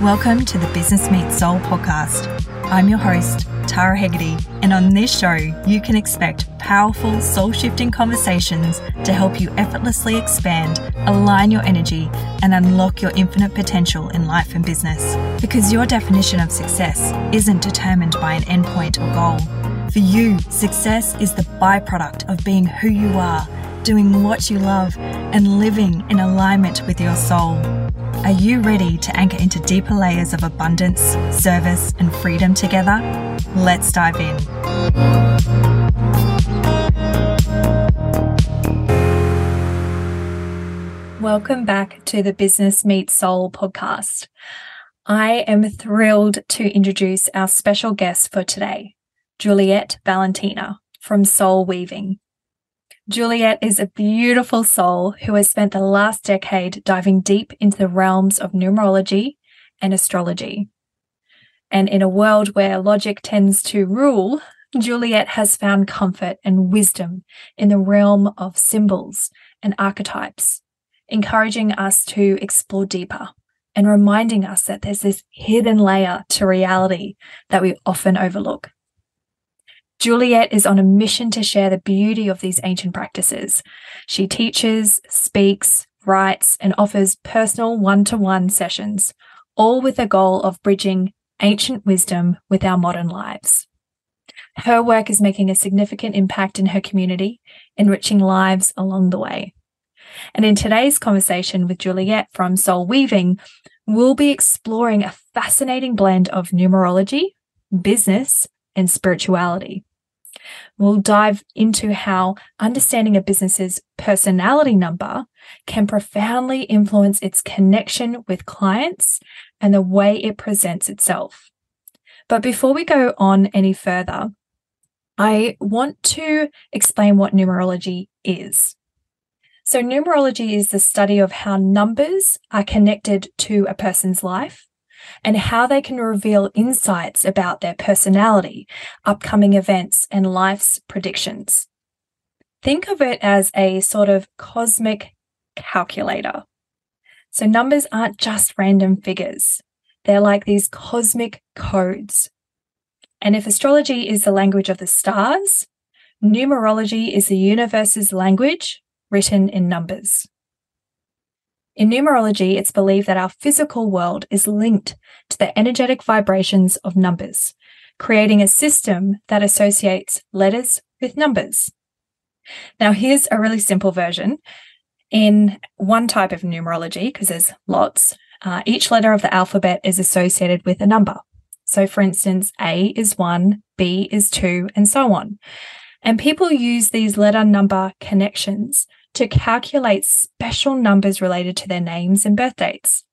Welcome to the Business Meets Soul podcast. I'm your host, Tara Hegarty, and on this show, you can expect powerful, soul shifting conversations to help you effortlessly expand, align your energy, and unlock your infinite potential in life and business. Because your definition of success isn't determined by an endpoint or goal. For you, success is the byproduct of being who you are, doing what you love, and living in alignment with your soul. Are you ready to anchor into deeper layers of abundance, service, and freedom together? Let's dive in. Welcome back to the Business Meets Soul podcast. I am thrilled to introduce our special guest for today, Juliette Valentina from Soul Weaving. Juliette is a beautiful soul who has spent the last decade diving deep into the realms of numerology and astrology. And in a world where logic tends to rule, Juliette has found comfort and wisdom in the realm of symbols and archetypes, encouraging us to explore deeper and reminding us that there's this hidden layer to reality that we often overlook. Juliette is on a mission to share the beauty of these ancient practices. She teaches, speaks, writes, and offers personal one to one sessions, all with the goal of bridging ancient wisdom with our modern lives. Her work is making a significant impact in her community, enriching lives along the way. And in today's conversation with Juliette from Soul Weaving, we'll be exploring a fascinating blend of numerology, business, and spirituality. We'll dive into how understanding a business's personality number can profoundly influence its connection with clients and the way it presents itself. But before we go on any further, I want to explain what numerology is. So, numerology is the study of how numbers are connected to a person's life and how they can reveal insights about their personality, upcoming events, and life's predictions. Think of it as a sort of cosmic calculator. So, numbers aren't just random figures, they're like these cosmic codes. And if astrology is the language of the stars, numerology is the universe's language written in numbers. In numerology, it's believed that our physical world is linked to the energetic vibrations of numbers, creating a system that associates letters with numbers. Now, here's a really simple version. In one type of numerology, because there's lots, uh, each letter of the alphabet is associated with a number. So, for instance, A is one, B is two, and so on. And people use these letter number connections to calculate special numbers related to their names and birth dates.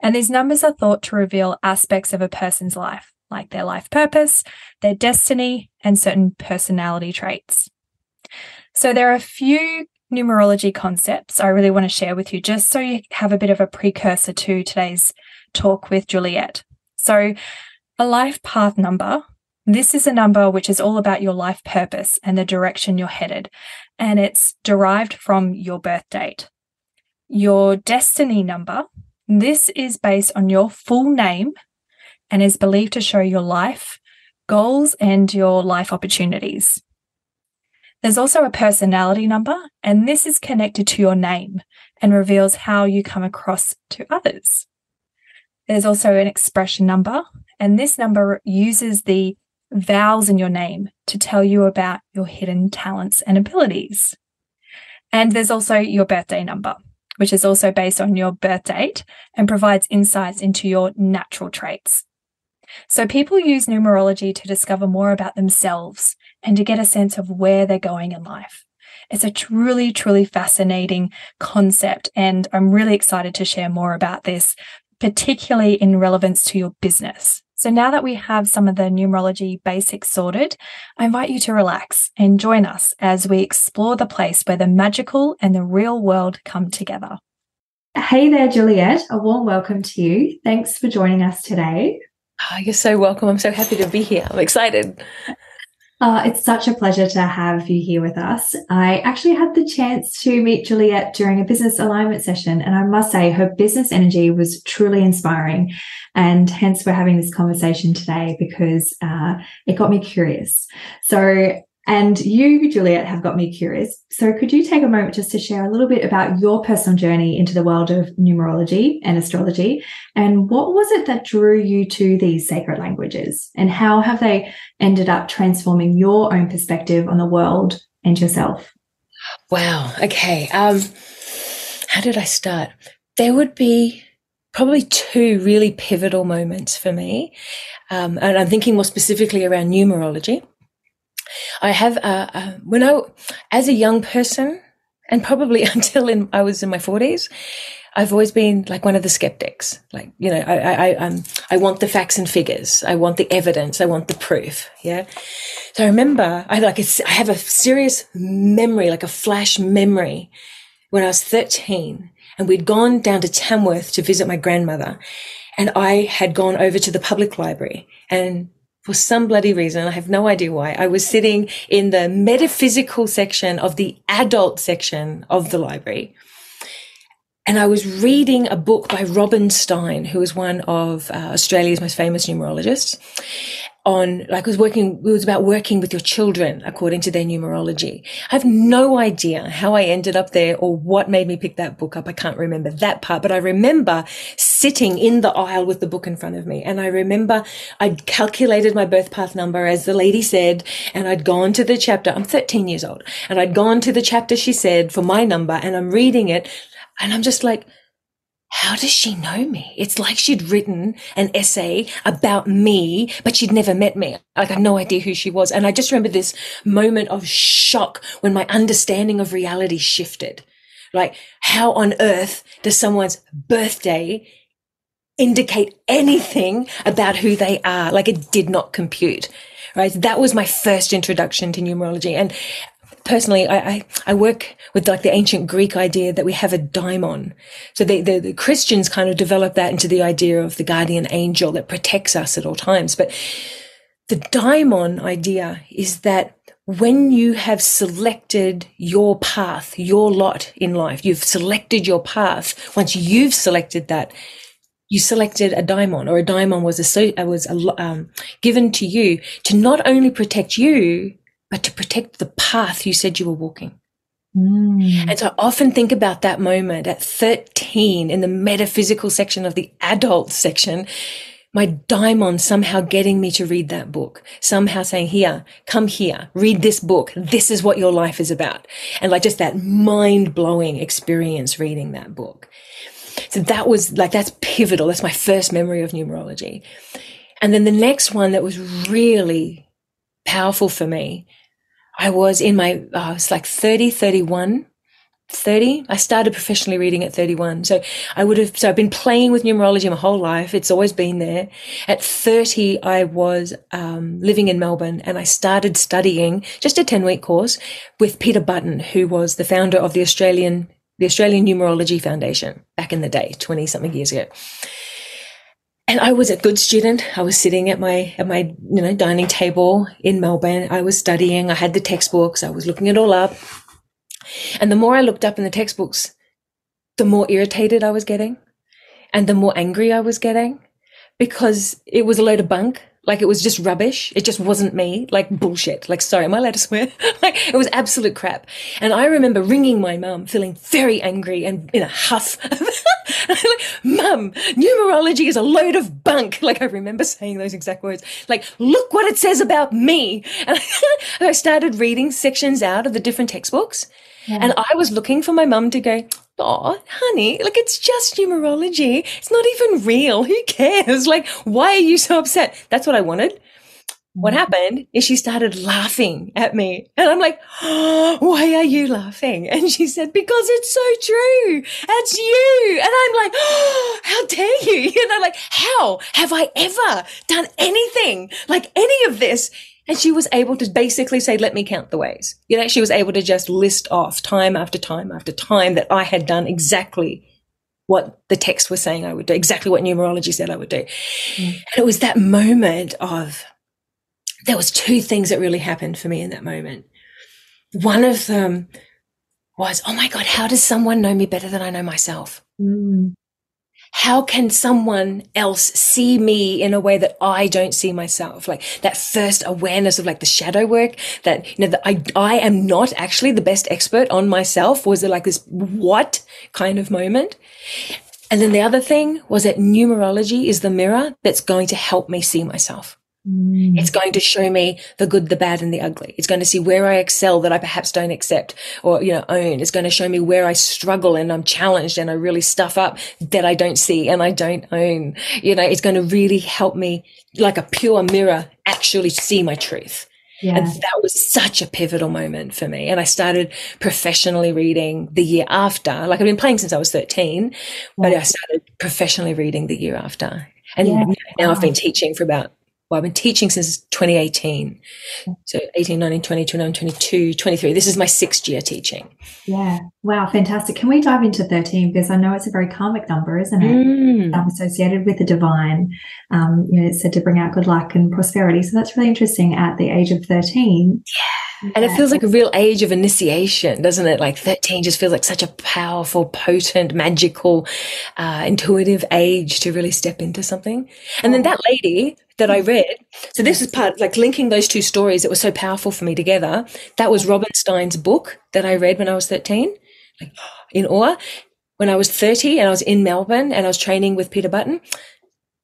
And these numbers are thought to reveal aspects of a person's life, like their life purpose, their destiny, and certain personality traits. So there are a few numerology concepts I really want to share with you, just so you have a bit of a precursor to today's talk with Juliette. So, a life path number this is a number which is all about your life purpose and the direction you're headed, and it's derived from your birth date. Your destiny number, this is based on your full name and is believed to show your life, goals, and your life opportunities. There's also a personality number, and this is connected to your name and reveals how you come across to others. There's also an expression number, and this number uses the vowels in your name to tell you about your hidden talents and abilities. And there's also your birthday number, which is also based on your birth date and provides insights into your natural traits. So people use numerology to discover more about themselves and to get a sense of where they're going in life. It's a truly, truly fascinating concept. And I'm really excited to share more about this, particularly in relevance to your business. So now that we have some of the numerology basics sorted, I invite you to relax and join us as we explore the place where the magical and the real world come together. Hey there, Juliette. A warm welcome to you. Thanks for joining us today. Oh, you're so welcome. I'm so happy to be here. I'm excited. Uh, it's such a pleasure to have you here with us. I actually had the chance to meet Juliette during a business alignment session, and I must say her business energy was truly inspiring. And hence, we're having this conversation today because uh, it got me curious. So, and you, Juliette, have got me curious. So, could you take a moment just to share a little bit about your personal journey into the world of numerology and astrology? And what was it that drew you to these sacred languages? And how have they ended up transforming your own perspective on the world and yourself? Wow. Okay. Um, how did I start? There would be probably two really pivotal moments for me. Um, and I'm thinking more specifically around numerology. I have, uh, uh, when I, as a young person, and probably until in, I was in my forties, I've always been like one of the skeptics. Like, you know, I, I, um, I want the facts and figures. I want the evidence. I want the proof. Yeah. So I remember I like, a, I have a serious memory, like a flash memory when I was 13 and we'd gone down to Tamworth to visit my grandmother and I had gone over to the public library and for some bloody reason, I have no idea why, I was sitting in the metaphysical section of the adult section of the library. And I was reading a book by Robin Stein, who is one of uh, Australia's most famous numerologists on, like, was working, it was about working with your children according to their numerology. I have no idea how I ended up there or what made me pick that book up. I can't remember that part, but I remember sitting in the aisle with the book in front of me. And I remember I'd calculated my birth path number as the lady said, and I'd gone to the chapter. I'm 13 years old and I'd gone to the chapter she said for my number and I'm reading it and I'm just like, how does she know me? It's like she'd written an essay about me, but she'd never met me. Like I had no idea who she was. And I just remember this moment of shock when my understanding of reality shifted. Like how on earth does someone's birthday indicate anything about who they are? Like it did not compute. Right. That was my first introduction to numerology. And personally, I, I, I, work with like the ancient Greek idea that we have a daimon. So the, the, the Christians kind of develop that into the idea of the guardian angel that protects us at all times. But the daimon idea is that when you have selected your path, your lot in life, you've selected your path. Once you've selected that, you selected a daimon, or a daimon was a was a, um, given to you to not only protect you, but to protect the path you said you were walking. Mm. And so I often think about that moment at 13 in the metaphysical section of the adult section, my daimon somehow getting me to read that book, somehow saying, here, come here, read this book. This is what your life is about. And like just that mind blowing experience reading that book. So that was like, that's pivotal. That's my first memory of numerology. And then the next one that was really powerful for me I was in my, uh, I was like 30, 31, 30. I started professionally reading at 31. So I would have, so I've been playing with numerology my whole life. It's always been there. At 30, I was um, living in Melbourne and I started studying just a 10 week course with Peter Button, who was the founder of the Australian, the Australian Numerology Foundation back in the day, 20 something years ago and I was a good student. I was sitting at my at my you know dining table in Melbourne. I was studying. I had the textbooks. I was looking it all up. And the more I looked up in the textbooks, the more irritated I was getting, and the more angry I was getting, because it was a load of bunk. Like it was just rubbish. It just wasn't me. Like bullshit. Like, sorry, am I allowed to swear? like it was absolute crap. And I remember ringing my mum, feeling very angry and in a huff. like, mum, numerology is a load of bunk. Like I remember saying those exact words. Like, look what it says about me. And I started reading sections out of the different textbooks. Yeah. And I was looking for my mum to go, Oh, honey, like it's just numerology. It's not even real. Who cares? Like, why are you so upset? That's what I wanted. What mm-hmm. happened is she started laughing at me. And I'm like, oh, why are you laughing? And she said, because it's so true. That's you. And I'm like, oh, how dare you? And I'm like, how have I ever done anything like any of this? And she was able to basically say, let me count the ways. You know, she was able to just list off time after time after time that I had done exactly what the text was saying I would do, exactly what numerology said I would do. Mm. And it was that moment of there was two things that really happened for me in that moment. One of them was, oh my God, how does someone know me better than I know myself? Mm. How can someone else see me in a way that I don't see myself? Like that first awareness of like the shadow work that, you know, that I, I am not actually the best expert on myself was it like this what kind of moment? And then the other thing was that numerology is the mirror that's going to help me see myself. Mm. It's going to show me the good, the bad, and the ugly. It's going to see where I excel that I perhaps don't accept or, you know, own. It's going to show me where I struggle and I'm challenged and I really stuff up that I don't see and I don't own. You know, it's going to really help me like a pure mirror actually see my truth. Yeah. And that was such a pivotal moment for me. And I started professionally reading the year after. Like I've been playing since I was 13, but I started professionally reading the year after. And yeah. now I've been teaching for about well, I've been teaching since 2018. So 18, 19, 20, 21, 22, 23. This is my sixth year teaching. Yeah. Wow. Fantastic. Can we dive into 13? Because I know it's a very karmic number, isn't it? Mm. Um, associated with the divine. Um, you know, it's said to bring out good luck and prosperity. So that's really interesting at the age of 13. Yeah. And it feels like a real age of initiation, doesn't it? Like 13 just feels like such a powerful, potent, magical, uh, intuitive age to really step into something. And then that lady that I hmm. read. So this hmm. is part like linking those two stories that were so powerful for me together. That was Robin Stein's book that I read when I was 13, like in awe. When I was 30 and I was in Melbourne and I was training with Peter Button,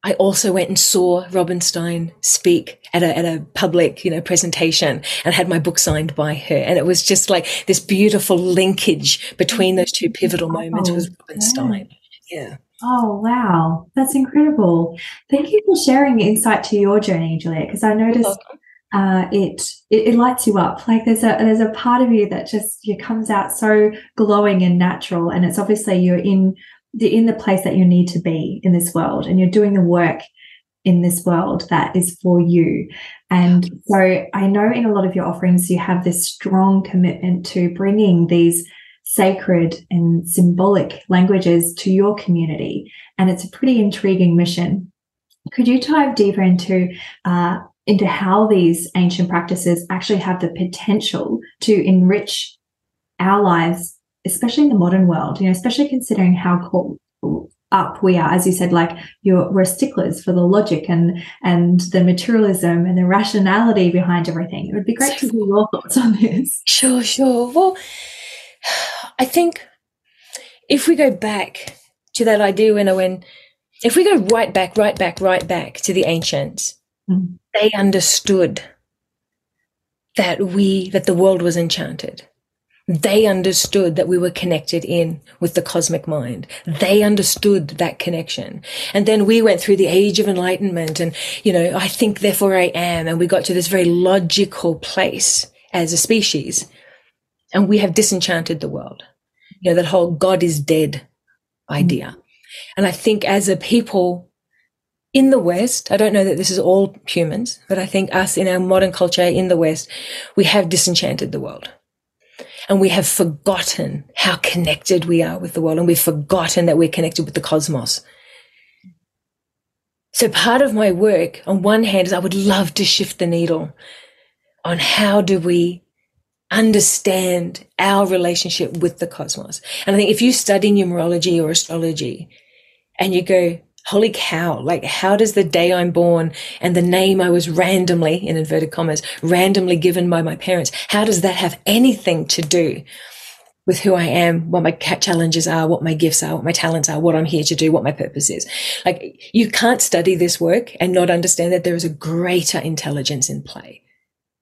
I also went and saw Robin Stein speak at a, at a public, you know, presentation and had my book signed by her. And it was just like this beautiful linkage between those two pivotal moments oh, with Robin Stein. Yeah. Oh, wow. That's incredible. Thank you for sharing insight to your journey, Juliette, because I noticed uh, it, it, it lights you up. Like there's a there's a part of you that just you comes out so glowing and natural, and it's obviously you're in the in the place that you need to be in this world, and you're doing the work in this world that is for you. And so I know in a lot of your offerings you have this strong commitment to bringing these sacred and symbolic languages to your community. And it's a pretty intriguing mission. Could you dive deeper into uh, into how these ancient practices actually have the potential to enrich our lives, especially in the modern world? You know, especially considering how caught up we are, as you said, like you're we're sticklers for the logic and and the materialism and the rationality behind everything. It would be great so, to hear your thoughts on this. Sure, sure. Well I think if we go back to that idea when, when if we go right back, right back, right back to the ancients, mm. they understood that we, that the world was enchanted. They understood that we were connected in with the cosmic mind. They understood that connection. And then we went through the age of enlightenment and, you know, I think therefore I am. And we got to this very logical place as a species and we have disenchanted the world. You know, that whole God is dead idea. Mm-hmm. And I think as a people in the West, I don't know that this is all humans, but I think us in our modern culture in the West, we have disenchanted the world. And we have forgotten how connected we are with the world. And we've forgotten that we're connected with the cosmos. So part of my work on one hand is I would love to shift the needle on how do we understand our relationship with the cosmos. And I think if you study numerology or astrology and you go, holy cow, like how does the day I'm born and the name I was randomly, in inverted commas, randomly given by my parents, how does that have anything to do with who I am, what my challenges are, what my gifts are, what my talents are, what I'm here to do, what my purpose is. Like you can't study this work and not understand that there is a greater intelligence in play.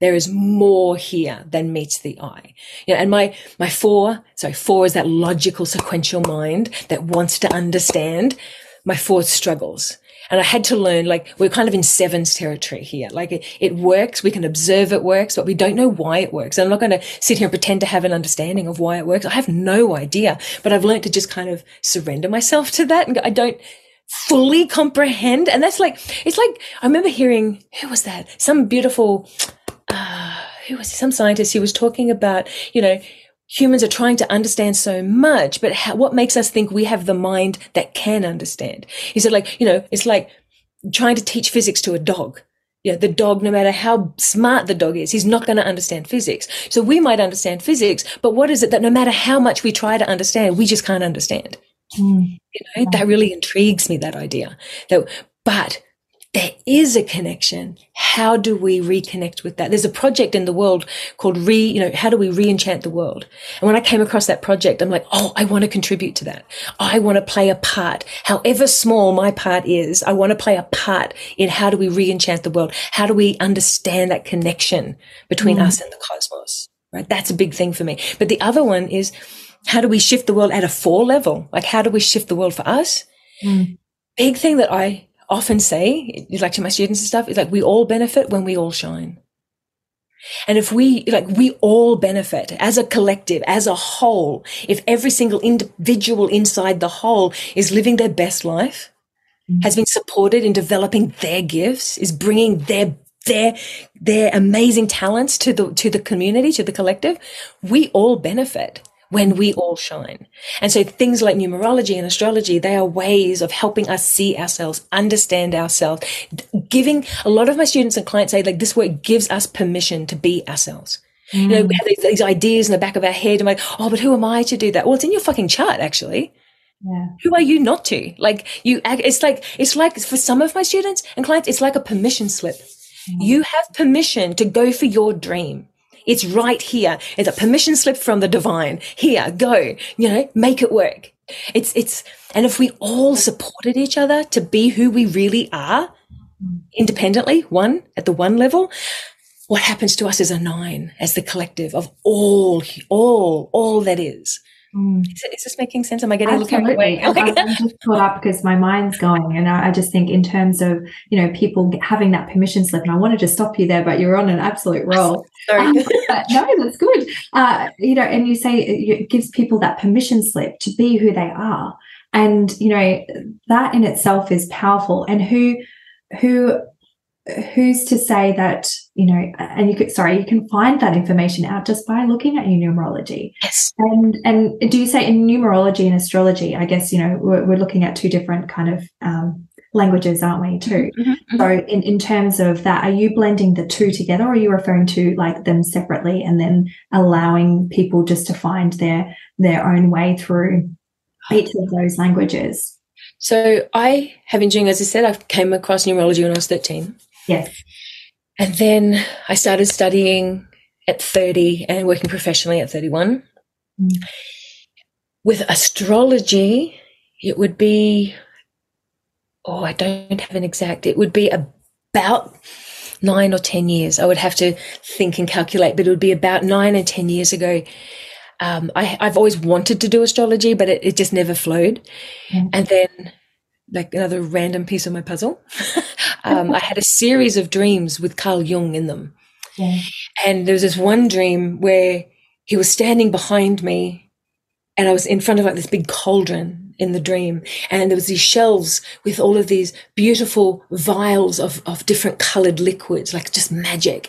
There is more here than meets the eye. You know, and my, my four, sorry, four is that logical sequential mind that wants to understand. My four struggles. And I had to learn, like, we're kind of in sevens territory here. Like, it, it, works. We can observe it works, but we don't know why it works. I'm not going to sit here and pretend to have an understanding of why it works. I have no idea, but I've learned to just kind of surrender myself to that. And I don't fully comprehend. And that's like, it's like, I remember hearing, who was that? Some beautiful, uh, who was some scientist who was talking about, you know, humans are trying to understand so much, but how, what makes us think we have the mind that can understand? He said, like, you know, it's like trying to teach physics to a dog. Yeah, the dog, no matter how smart the dog is, he's not going to understand physics. So we might understand physics, but what is it that no matter how much we try to understand, we just can't understand? Mm. You know, that really intrigues me, that idea. That, but there is a connection. How do we reconnect with that? There's a project in the world called re, you know, how do we re-enchant the world? And when I came across that project, I'm like, oh, I want to contribute to that. I want to play a part, however small my part is. I want to play a part in how do we re-enchant the world? How do we understand that connection between mm. us and the cosmos? Right. That's a big thing for me. But the other one is how do we shift the world at a four level? Like, how do we shift the world for us? Mm. Big thing that I often say, like to my students and stuff, is like we all benefit when we all shine. And if we, like, we all benefit as a collective, as a whole, if every single individual inside the whole is living their best life, mm-hmm. has been supported in developing their gifts, is bringing their their their amazing talents to the to the community, to the collective, we all benefit when we all shine. And so things like numerology and astrology, they are ways of helping us see ourselves, understand ourselves, giving a lot of my students and clients say like this work gives us permission to be ourselves. Mm. You know, we have these, these, ideas in the back of our head. I'm like, oh, but who am I to do that? Well, it's in your fucking chart, actually. Yeah. Who are you not to? Like you, it's like, it's like for some of my students and clients, it's like a permission slip. Mm. You have permission to go for your dream. It's right here. It's a permission slip from the divine. Here, go, you know, make it work. It's, it's, and if we all supported each other to be who we really are independently, one at the one level, what happens to us as a nine, as the collective of all, all, all that is. Mm. Is, is, this making sense? Am I getting Absolutely. a little I'm just caught up because my mind's going, and I, I, just think in terms of you know people having that permission slip. And I wanted to stop you there, but you're on an absolute roll. Sorry, um, no, that's good. Uh, you know, and you say it gives people that permission slip to be who they are, and you know that in itself is powerful. And who who who's to say that you know and you could sorry you can find that information out just by looking at your numerology. Yes. And and do you say in numerology and astrology? I guess you know we're, we're looking at two different kind of um, languages aren't we too? Mm-hmm, mm-hmm. so in, in terms of that are you blending the two together or are you referring to like them separately and then allowing people just to find their their own way through each of those languages? So I have been doing, as I said, I came across numerology when I was 13. Yes. And then I started studying at 30 and working professionally at 31. Mm. With astrology, it would be, oh, I don't have an exact, it would be about nine or 10 years. I would have to think and calculate, but it would be about nine or 10 years ago. Um, I, have always wanted to do astrology, but it, it just never flowed. Mm. And then like another random piece of my puzzle. um, I had a series of dreams with Carl Jung in them. Yeah. And there was this one dream where he was standing behind me and I was in front of like this big cauldron in the dream. And there was these shelves with all of these beautiful vials of, of different colored liquids, like just magic.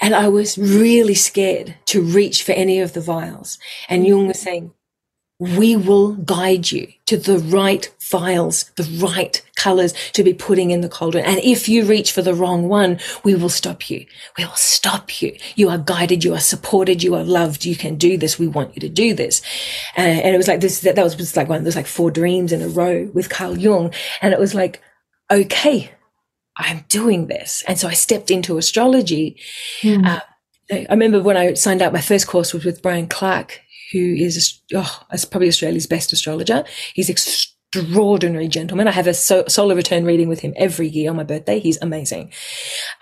And I was really scared to reach for any of the vials. And Jung was saying, we will guide you to the right vials, the right colors to be putting in the cauldron. And if you reach for the wrong one, we will stop you. We will stop you. You are guided. You are supported. You are loved. You can do this. We want you to do this. Uh, and it was like this, that, that was, was like one, there's like four dreams in a row with Carl Jung. And it was like, okay, I'm doing this. And so I stepped into astrology. Mm. Uh, I remember when I signed up, my first course was with Brian Clark, who is oh, probably Australia's best astrologer. He's extraordinary gentleman. I have a so- solar return reading with him every year on my birthday. He's amazing.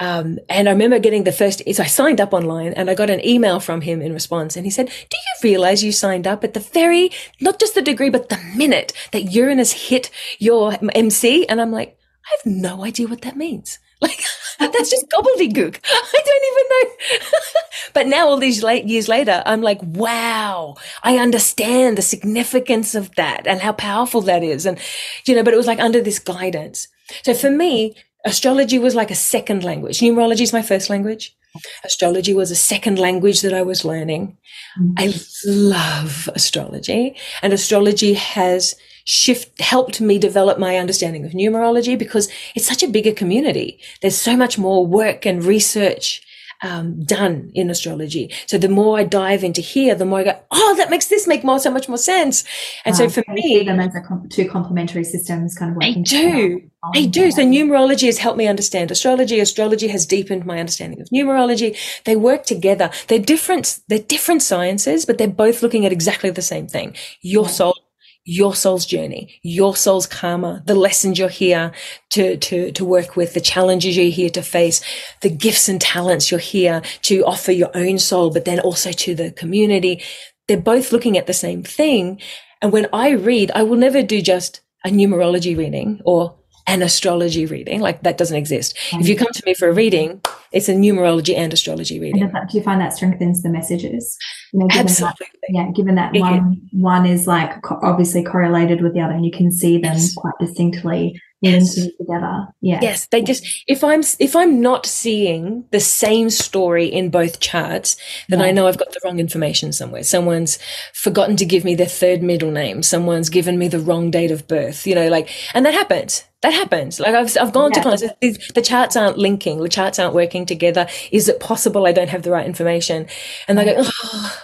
Um, and I remember getting the first, so I signed up online and I got an email from him in response. And he said, do you realize you signed up at the very, not just the degree, but the minute that Uranus hit your MC? And I'm like, I have no idea what that means. Like, that's just gobbledygook. I don't even know. but now, all these late years later, I'm like, wow, I understand the significance of that and how powerful that is. And, you know, but it was like under this guidance. So for me, astrology was like a second language. Numerology is my first language. Astrology was a second language that I was learning. Mm-hmm. I love astrology and astrology has shift helped me develop my understanding of numerology because it's such a bigger community. There's so much more work and research um, done in astrology. So the more I dive into here, the more I go, oh, that makes this make more so much more sense. And so for me, see them as a com- two complementary systems, kind of working. They do. I do. So numerology has helped me understand astrology. Astrology has deepened my understanding of numerology. They work together. They're different. They're different sciences, but they're both looking at exactly the same thing: your soul your soul's journey, your soul's karma, the lessons you're here to, to, to work with, the challenges you're here to face, the gifts and talents you're here to offer your own soul, but then also to the community. They're both looking at the same thing. And when I read, I will never do just a numerology reading or an astrology reading. Like that doesn't exist. Mm-hmm. If you come to me for a reading, it's a numerology and astrology reading. And do you find that strengthens the messages? You know, Absolutely. That, yeah, given that one one is like obviously correlated with the other, and you can see them yes. quite distinctly yes. together. Yeah. Yes, they just if I'm if I'm not seeing the same story in both charts, then yeah. I know I've got the wrong information somewhere. Someone's forgotten to give me their third middle name. Someone's given me the wrong date of birth. You know, like, and that happens that happens. Like I've, I've gone yeah. to clients, the charts aren't linking, the charts aren't working together. Is it possible I don't have the right information? And they go, oh,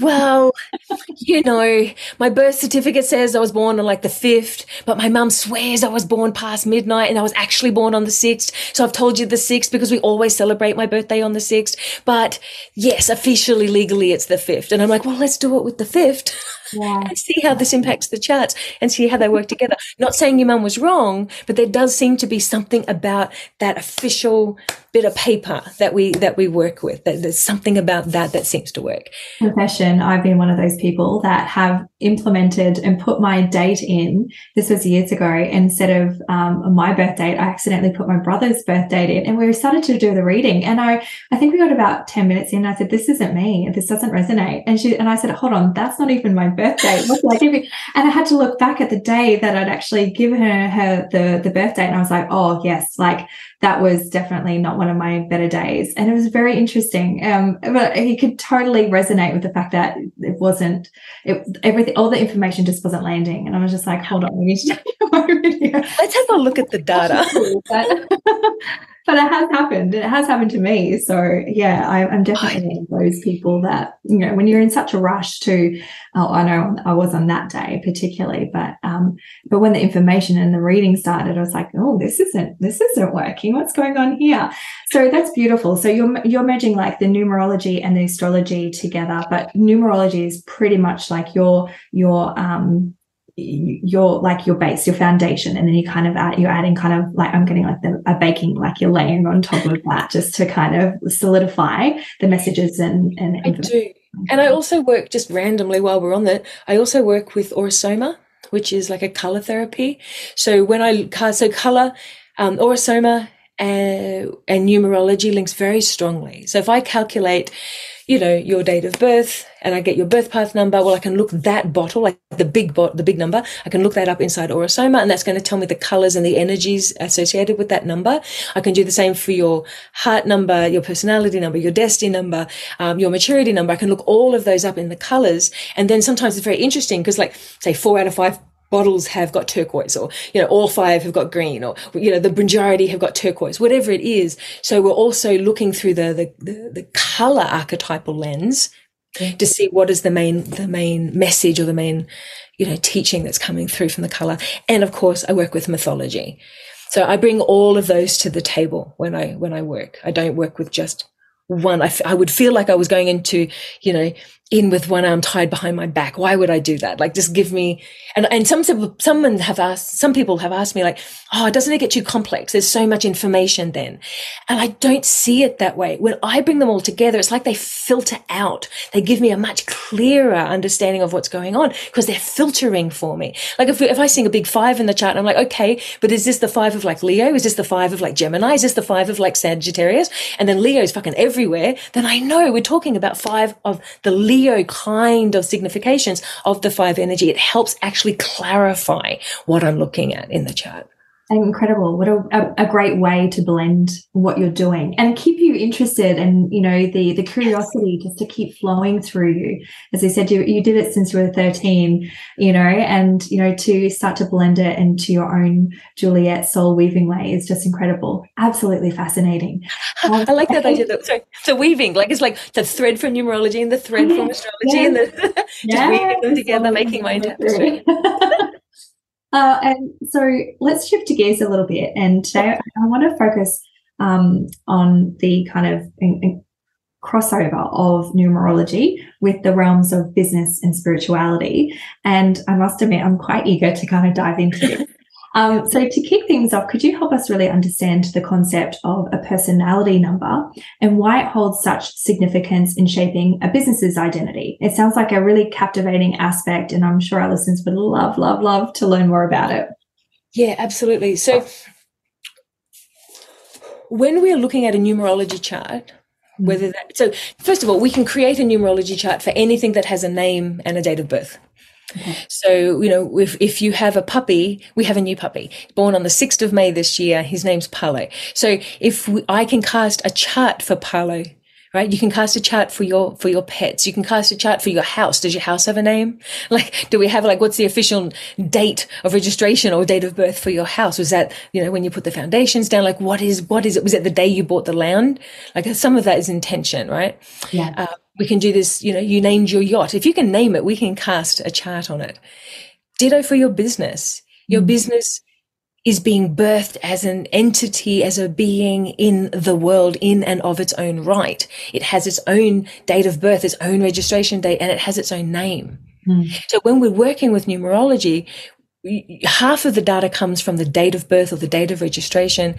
well, you know, my birth certificate says I was born on like the 5th, but my mum swears I was born past midnight and I was actually born on the 6th. So I've told you the 6th because we always celebrate my birthday on the 6th. But yes, officially, legally, it's the 5th. And I'm like, well, let's do it with the 5th. yeah. and see how this impacts the charts and see how they work together. Not saying your mum was wrong, but there does seem to be something about that official bit of paper that we that we work with. That there's something about that that seems to work. Confession: I've been one of those people that have implemented and put my date in. This was years ago. Instead of um, my birth date, I accidentally put my brother's birth date in, and we started to do the reading. And I, I think we got about ten minutes in. I said, "This isn't me. This doesn't resonate." And she and I said, "Hold on, that's not even my birthday. And I had to look back at the day that I'd actually given her her the the birthday, and I was like, oh yes, like that was definitely not one of my better days, and it was very interesting. Um, but he could totally resonate with the fact that it wasn't it everything, all the information just wasn't landing, and I was just like, hold on, we need to take a video. Let's have a look at the data. but it has happened. It has happened to me. So yeah, I, am definitely one of those people that you know when you're in such a rush to. Oh, I know I was on that day particularly, but um, but when the information and the reading started, I was like, oh, this isn't this isn't working. What's going on here? So that's beautiful. So you're you're merging like the numerology and the astrology together, but numerology is pretty much like your your um your like your base, your foundation, and then you kind of add you're adding kind of like I'm getting like the, a baking like you're laying on top of that just to kind of solidify the messages and and I do. And I also work just randomly while we're on that. I also work with Aura-Soma, which is like a color therapy. So when I so color, um, Aura-Soma and, uh, and numerology links very strongly. So if I calculate you know, your date of birth and I get your birth path number, well, I can look that bottle, like the big bot, the big number, I can look that up inside Aura-Soma, and that's going to tell me the colors and the energies associated with that number. I can do the same for your heart number, your personality number, your destiny number, um, your maturity number. I can look all of those up in the colors. And then sometimes it's very interesting because like say four out of five bottles have got turquoise or you know all five have got green or you know the majority have got turquoise whatever it is. So we're also looking through the the, the, the color archetypal lens mm-hmm. to see what is the main the main message or the main you know teaching that's coming through from the color. And of course i work with mythology. So i bring all of those to the table when i when i work. I don't work with just one. I, f- I would feel like i was going into you know in with one arm tied behind my back. Why would I do that? Like, just give me, and, and some, someone have asked, some people have asked me like, oh, doesn't it get too complex? There's so much information then. And I don't see it that way. When I bring them all together, it's like they filter out. They give me a much clearer understanding of what's going on because they're filtering for me. Like if, if I sing a big five in the chart, I'm like, okay, but is this the five of like Leo? Is this the five of like Gemini? Is this the five of like Sagittarius? And then Leo's fucking everywhere. Then I know we're talking about five of the Leo Leo kind of significations of the five energy. It helps actually clarify what I'm looking at in the chart. Incredible. What a, a, great way to blend what you're doing and keep you interested and, you know, the, the curiosity just to keep flowing through you. As I said, you, you did it since you were 13, you know, and, you know, to start to blend it into your own Juliette soul weaving way is just incredible. Absolutely fascinating. I like that idea. That, sorry, the weaving, like it's like the thread from numerology and the thread from astrology yes. and the, just yes. weaving them together, making my tapestry. Uh, and so let's shift to gears a little bit. And today I want to focus um, on the kind of in, in crossover of numerology with the realms of business and spirituality. And I must admit, I'm quite eager to kind of dive into it. Um, so, to kick things off, could you help us really understand the concept of a personality number and why it holds such significance in shaping a business's identity? It sounds like a really captivating aspect, and I'm sure our listeners would love, love, love to learn more about it. Yeah, absolutely. So, when we're looking at a numerology chart, hmm. whether that so first of all we can create a numerology chart for anything that has a name and a date of birth so, you know, if, if you have a puppy, we have a new puppy born on the 6th of May this year. His name's Paolo. So if we, I can cast a chart for Paolo, right? You can cast a chart for your, for your pets. You can cast a chart for your house. Does your house have a name? Like, do we have like, what's the official date of registration or date of birth for your house? Was that, you know, when you put the foundations down, like what is, what is it? Was it the day you bought the land? Like some of that is intention, right? Yeah. Uh, we can do this, you know, you named your yacht. If you can name it, we can cast a chart on it. Ditto for your business. Your mm. business is being birthed as an entity, as a being in the world in and of its own right. It has its own date of birth, its own registration date, and it has its own name. Mm. So when we're working with numerology, half of the data comes from the date of birth or the date of registration,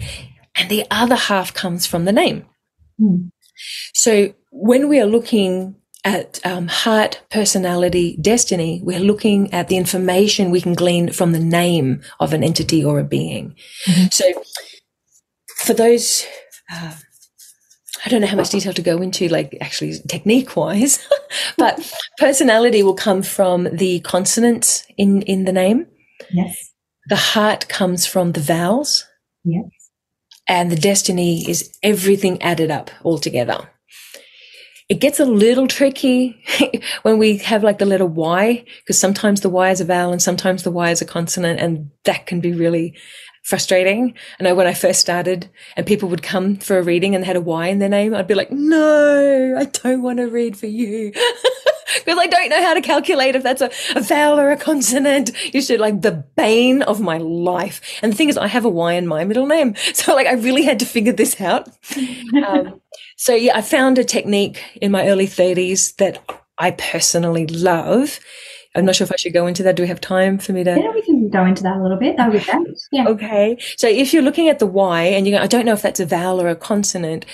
and the other half comes from the name. Mm. So when we are looking at um, heart, personality, destiny, we're looking at the information we can glean from the name of an entity or a being. Mm-hmm. So, for those, uh, I don't know how much detail to go into, like actually technique wise, but personality will come from the consonants in, in the name. Yes. The heart comes from the vowels. Yes. And the destiny is everything added up all together. It gets a little tricky when we have like the letter Y, because sometimes the Y is a vowel and sometimes the Y is a consonant, and that can be really frustrating. I know when I first started and people would come for a reading and they had a Y in their name, I'd be like, no, I don't want to read for you. Because I don't know how to calculate if that's a, a vowel or a consonant. You should like the bane of my life. And the thing is, I have a Y in my middle name. So like I really had to figure this out. Um, so yeah, I found a technique in my early 30s that I personally love. I'm not sure if I should go into that. Do we have time for me to? Yeah, we can go into that a little bit. That would be great. Yeah. Okay. So if you're looking at the Y and you go, I don't know if that's a vowel or a consonant.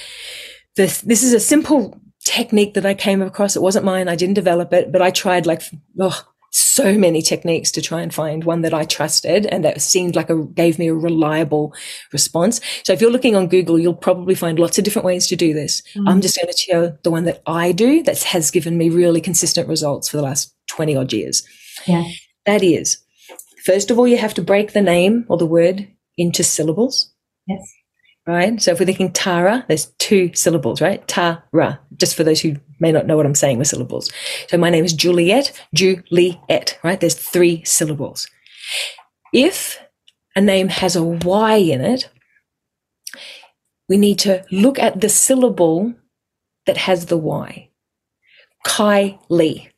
This this is a simple technique that I came across. It wasn't mine. I didn't develop it, but I tried like oh, so many techniques to try and find one that I trusted and that seemed like a gave me a reliable response. So if you're looking on Google, you'll probably find lots of different ways to do this. Mm-hmm. I'm just going to share the one that I do that has given me really consistent results for the last 20 odd years. Yeah. That is, first of all, you have to break the name or the word into syllables. Yes right? So if we're thinking Tara, there's two syllables, right? Tara, just for those who may not know what I'm saying with syllables. So my name is Juliette, Juliette, right? There's three syllables. If a name has a Y in it, we need to look at the syllable that has the Y. Kylie.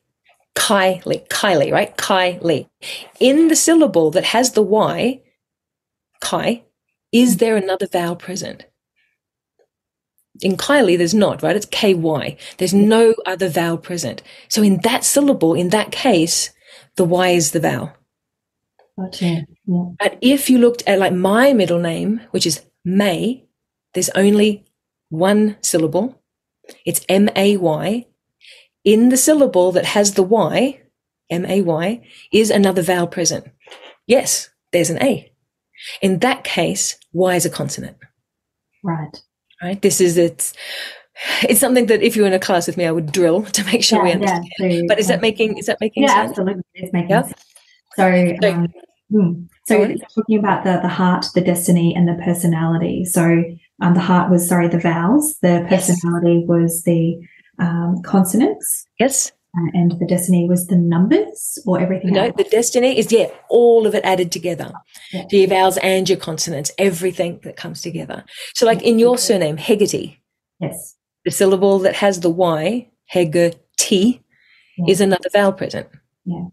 Kylie, Kylie, right? Kylie. In the syllable that has the Y, Kai, is there another vowel present? In Kylie, there's not, right? It's KY. There's no other vowel present. So in that syllable, in that case, the Y is the vowel. Gotcha. Yeah. But if you looked at like my middle name, which is May, there's only one syllable. It's M A Y. In the syllable that has the Y, M A Y, is another vowel present. Yes, there's an A. In that case, why is a consonant. Right. Right. This is it's it's something that if you were in a class with me, I would drill to make sure yeah, we understand. Yeah, so, but is that making is that making yeah, sense? absolutely. It's making yep. sense. So, so, um, hmm. So talking about the the heart, the destiny, and the personality. So um, the heart was sorry, the vowels. The personality yes. was the um, consonants. Yes. Uh, and the destiny was the numbers or everything no else? the destiny is yeah all of it added together yeah. your vowels and your consonants everything that comes together so like in your surname hegarty yes the syllable that has the y hegarty yeah. is another vowel present yeah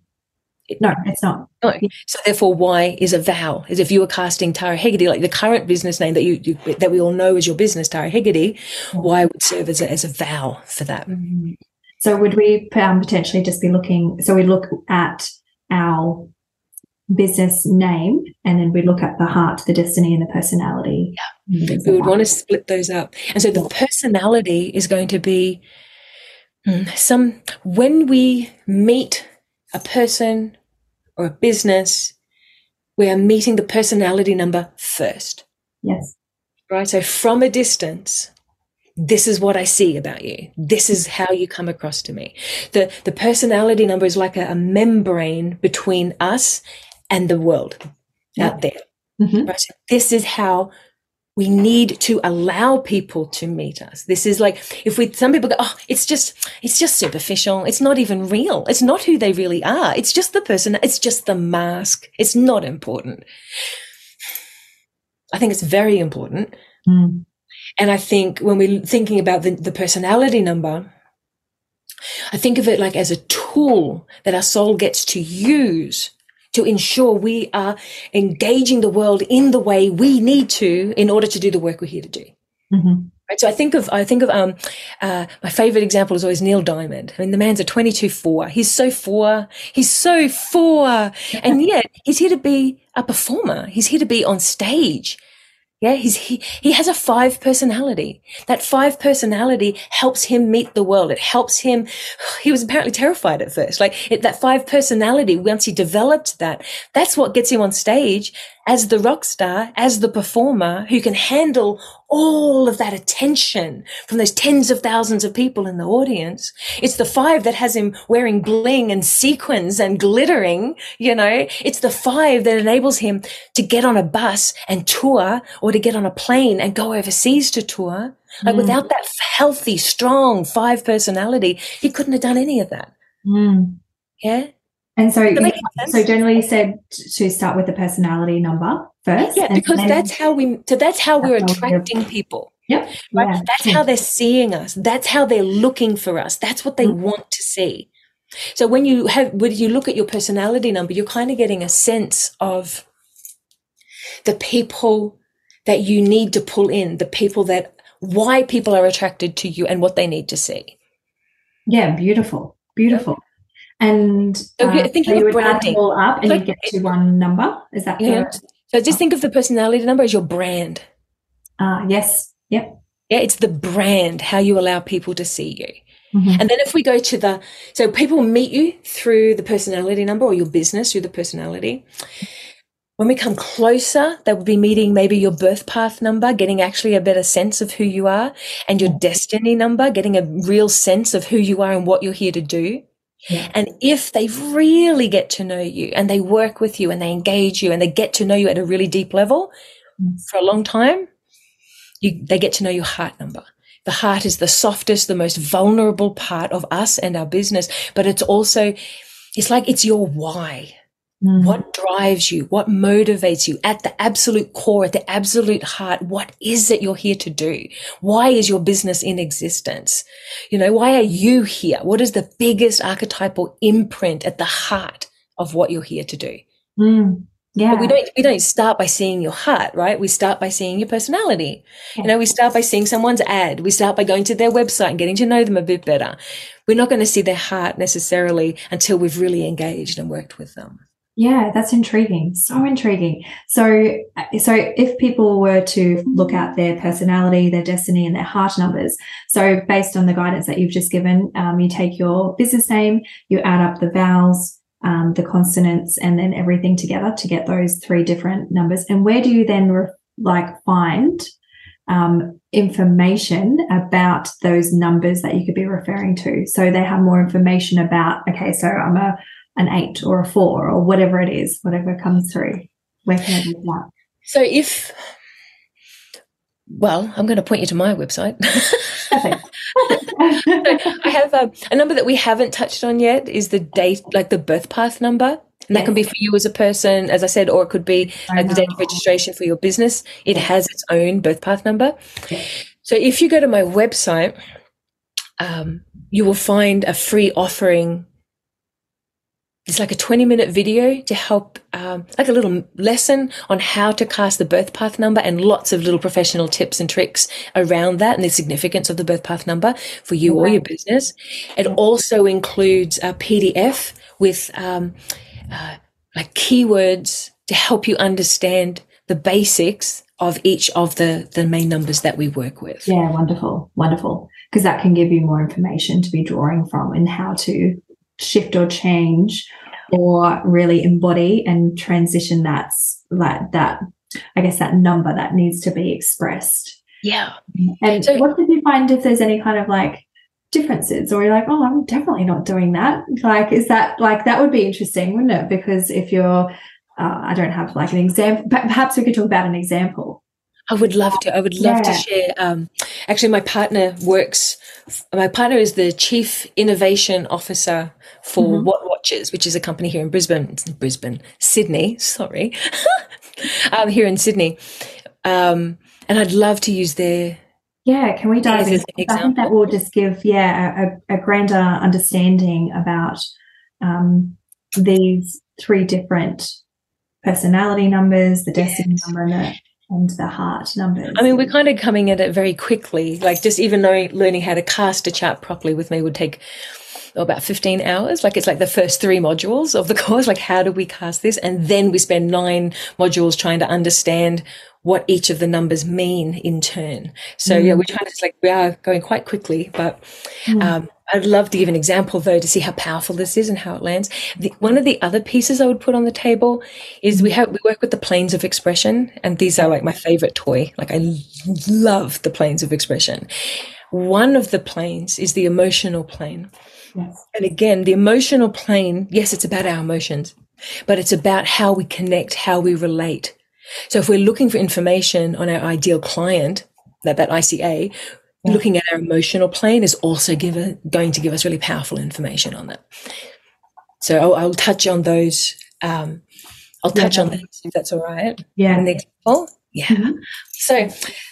no, it's not. No. So therefore, Y is a vowel. As if you were casting Tara Hegarty, like the current business name that you, you that we all know as your business, Tara Hegarty. Y would serve as a, as a vowel for that. Mm-hmm. So would we um, potentially just be looking? So we look at our business name, and then we look at the heart, the destiny, and the personality. Yeah, we would want to split those up, and so the personality is going to be hmm, some when we meet a person or a business, we are meeting the personality number first. Yes. Right. So from a distance, this is what I see about you. This is how you come across to me. The, the personality number is like a, a membrane between us and the world yeah. out there. Mm-hmm. Right? So this is how we need to allow people to meet us. This is like, if we, some people go, oh, it's just, it's just superficial. It's not even real. It's not who they really are. It's just the person. It's just the mask. It's not important. I think it's very important. Mm. And I think when we're thinking about the, the personality number, I think of it like as a tool that our soul gets to use to ensure we are engaging the world in the way we need to in order to do the work we're here to do. Mm-hmm. Right. So I think of I think of um uh, my favorite example is always Neil Diamond. I mean, the man's a 22 four. He's so four. He's so four, and yet he's here to be a performer. He's here to be on stage. Yeah, he's he he has a five personality. That five personality helps him meet the world. It helps him. He was apparently terrified at first. Like it, that five personality, once he developed that, that's what gets him on stage as the rock star, as the performer who can handle all of that attention from those tens of thousands of people in the audience. It's the five that has him wearing bling and sequins and glittering, you know, it's the five that enables him to get on a bus and tour or to get on a plane and go overseas to tour. Like mm. without that healthy, strong five personality, he couldn't have done any of that. Mm. Yeah. And so, so generally you said to start with the personality number first. Yeah, because that's how we. So that's how we're attracting people. Yep. Right. Yeah. That's how they're seeing us. That's how they're looking for us. That's what they mm-hmm. want to see. So when you have, when you look at your personality number, you're kind of getting a sense of the people that you need to pull in, the people that why people are attracted to you and what they need to see. Yeah, beautiful, beautiful. And uh, so of branding, all up and you get to one number. Is that yeah? So just think of the personality number as your brand. Uh, yes, yep. Yeah, it's the brand, how you allow people to see you. Mm-hmm. And then if we go to the, so people meet you through the personality number or your business through the personality. When we come closer, they will be meeting maybe your birth path number, getting actually a better sense of who you are, and your destiny number, getting a real sense of who you are and what you're here to do. Yeah. And if they really get to know you and they work with you and they engage you and they get to know you at a really deep level mm. for a long time, you, they get to know your heart number. The heart is the softest, the most vulnerable part of us and our business, but it's also, it's like it's your why. Mm. What drives you? What motivates you at the absolute core, at the absolute heart? What is it you're here to do? Why is your business in existence? You know, why are you here? What is the biggest archetypal imprint at the heart of what you're here to do? Mm. Yeah. But we don't we don't start by seeing your heart, right? We start by seeing your personality. Yeah. You know, we start by seeing someone's ad. We start by going to their website and getting to know them a bit better. We're not going to see their heart necessarily until we've really engaged and worked with them. Yeah, that's intriguing. So intriguing. So, so if people were to look at their personality, their destiny, and their heart numbers, so based on the guidance that you've just given, um, you take your business name, you add up the vowels, um, the consonants, and then everything together to get those three different numbers. And where do you then re- like find um, information about those numbers that you could be referring to? So they have more information about. Okay, so I'm a an eight or a four or whatever it is, whatever comes through. Where can I do that? So if, well, I'm going to point you to my website. I have a, a, number that we haven't touched on yet is the date, like the birth path number. And that can be for you as a person, as I said, or it could be like the date of registration for your business. It has its own birth path number. So if you go to my website, um, you will find a free offering it's like a 20 minute video to help, um, like a little lesson on how to cast the birth path number and lots of little professional tips and tricks around that and the significance of the birth path number for you or your business. It also includes a PDF with, um, uh, like keywords to help you understand the basics of each of the, the main numbers that we work with. Yeah, wonderful. Wonderful. Because that can give you more information to be drawing from and how to shift or change or really embody and transition that like that i guess that number that needs to be expressed. Yeah. And so, what did you find if there's any kind of like differences? Or you're like oh i'm definitely not doing that. Like is that like that would be interesting wouldn't it? Because if you're uh, i don't have like an example perhaps we could talk about an example I would love to. I would love yeah. to share. Um, actually, my partner works. My partner is the chief innovation officer for mm-hmm. Wattwatchers, which is a company here in Brisbane. It's in Brisbane, Sydney. Sorry, um, here in Sydney. Um, and I'd love to use their. Yeah, can we dive in? I think that will just give yeah a, a grander understanding about um, these three different personality numbers, the destiny yes. number, and the and the heart numbers. I mean, we're kind of coming at it very quickly. Like just even knowing, learning how to cast a chart properly with me would take oh, about 15 hours. Like it's like the first three modules of the course. Like how do we cast this? And then we spend nine modules trying to understand what each of the numbers mean in turn. So mm. yeah, we're trying to like, we are going quite quickly, but, mm. um, I'd love to give an example though to see how powerful this is and how it lands. The, one of the other pieces I would put on the table is we have we work with the planes of expression, and these are like my favorite toy. Like I love the planes of expression. One of the planes is the emotional plane. Yes. And again, the emotional plane, yes, it's about our emotions, but it's about how we connect, how we relate. So if we're looking for information on our ideal client, that, that ICA, yeah. looking at our emotional plane is also give a, going to give us really powerful information on that. So I'll, I'll touch on those. Um, I'll touch yeah. on that if that's all right. Yeah. In the example. Yeah. Mm-hmm. So,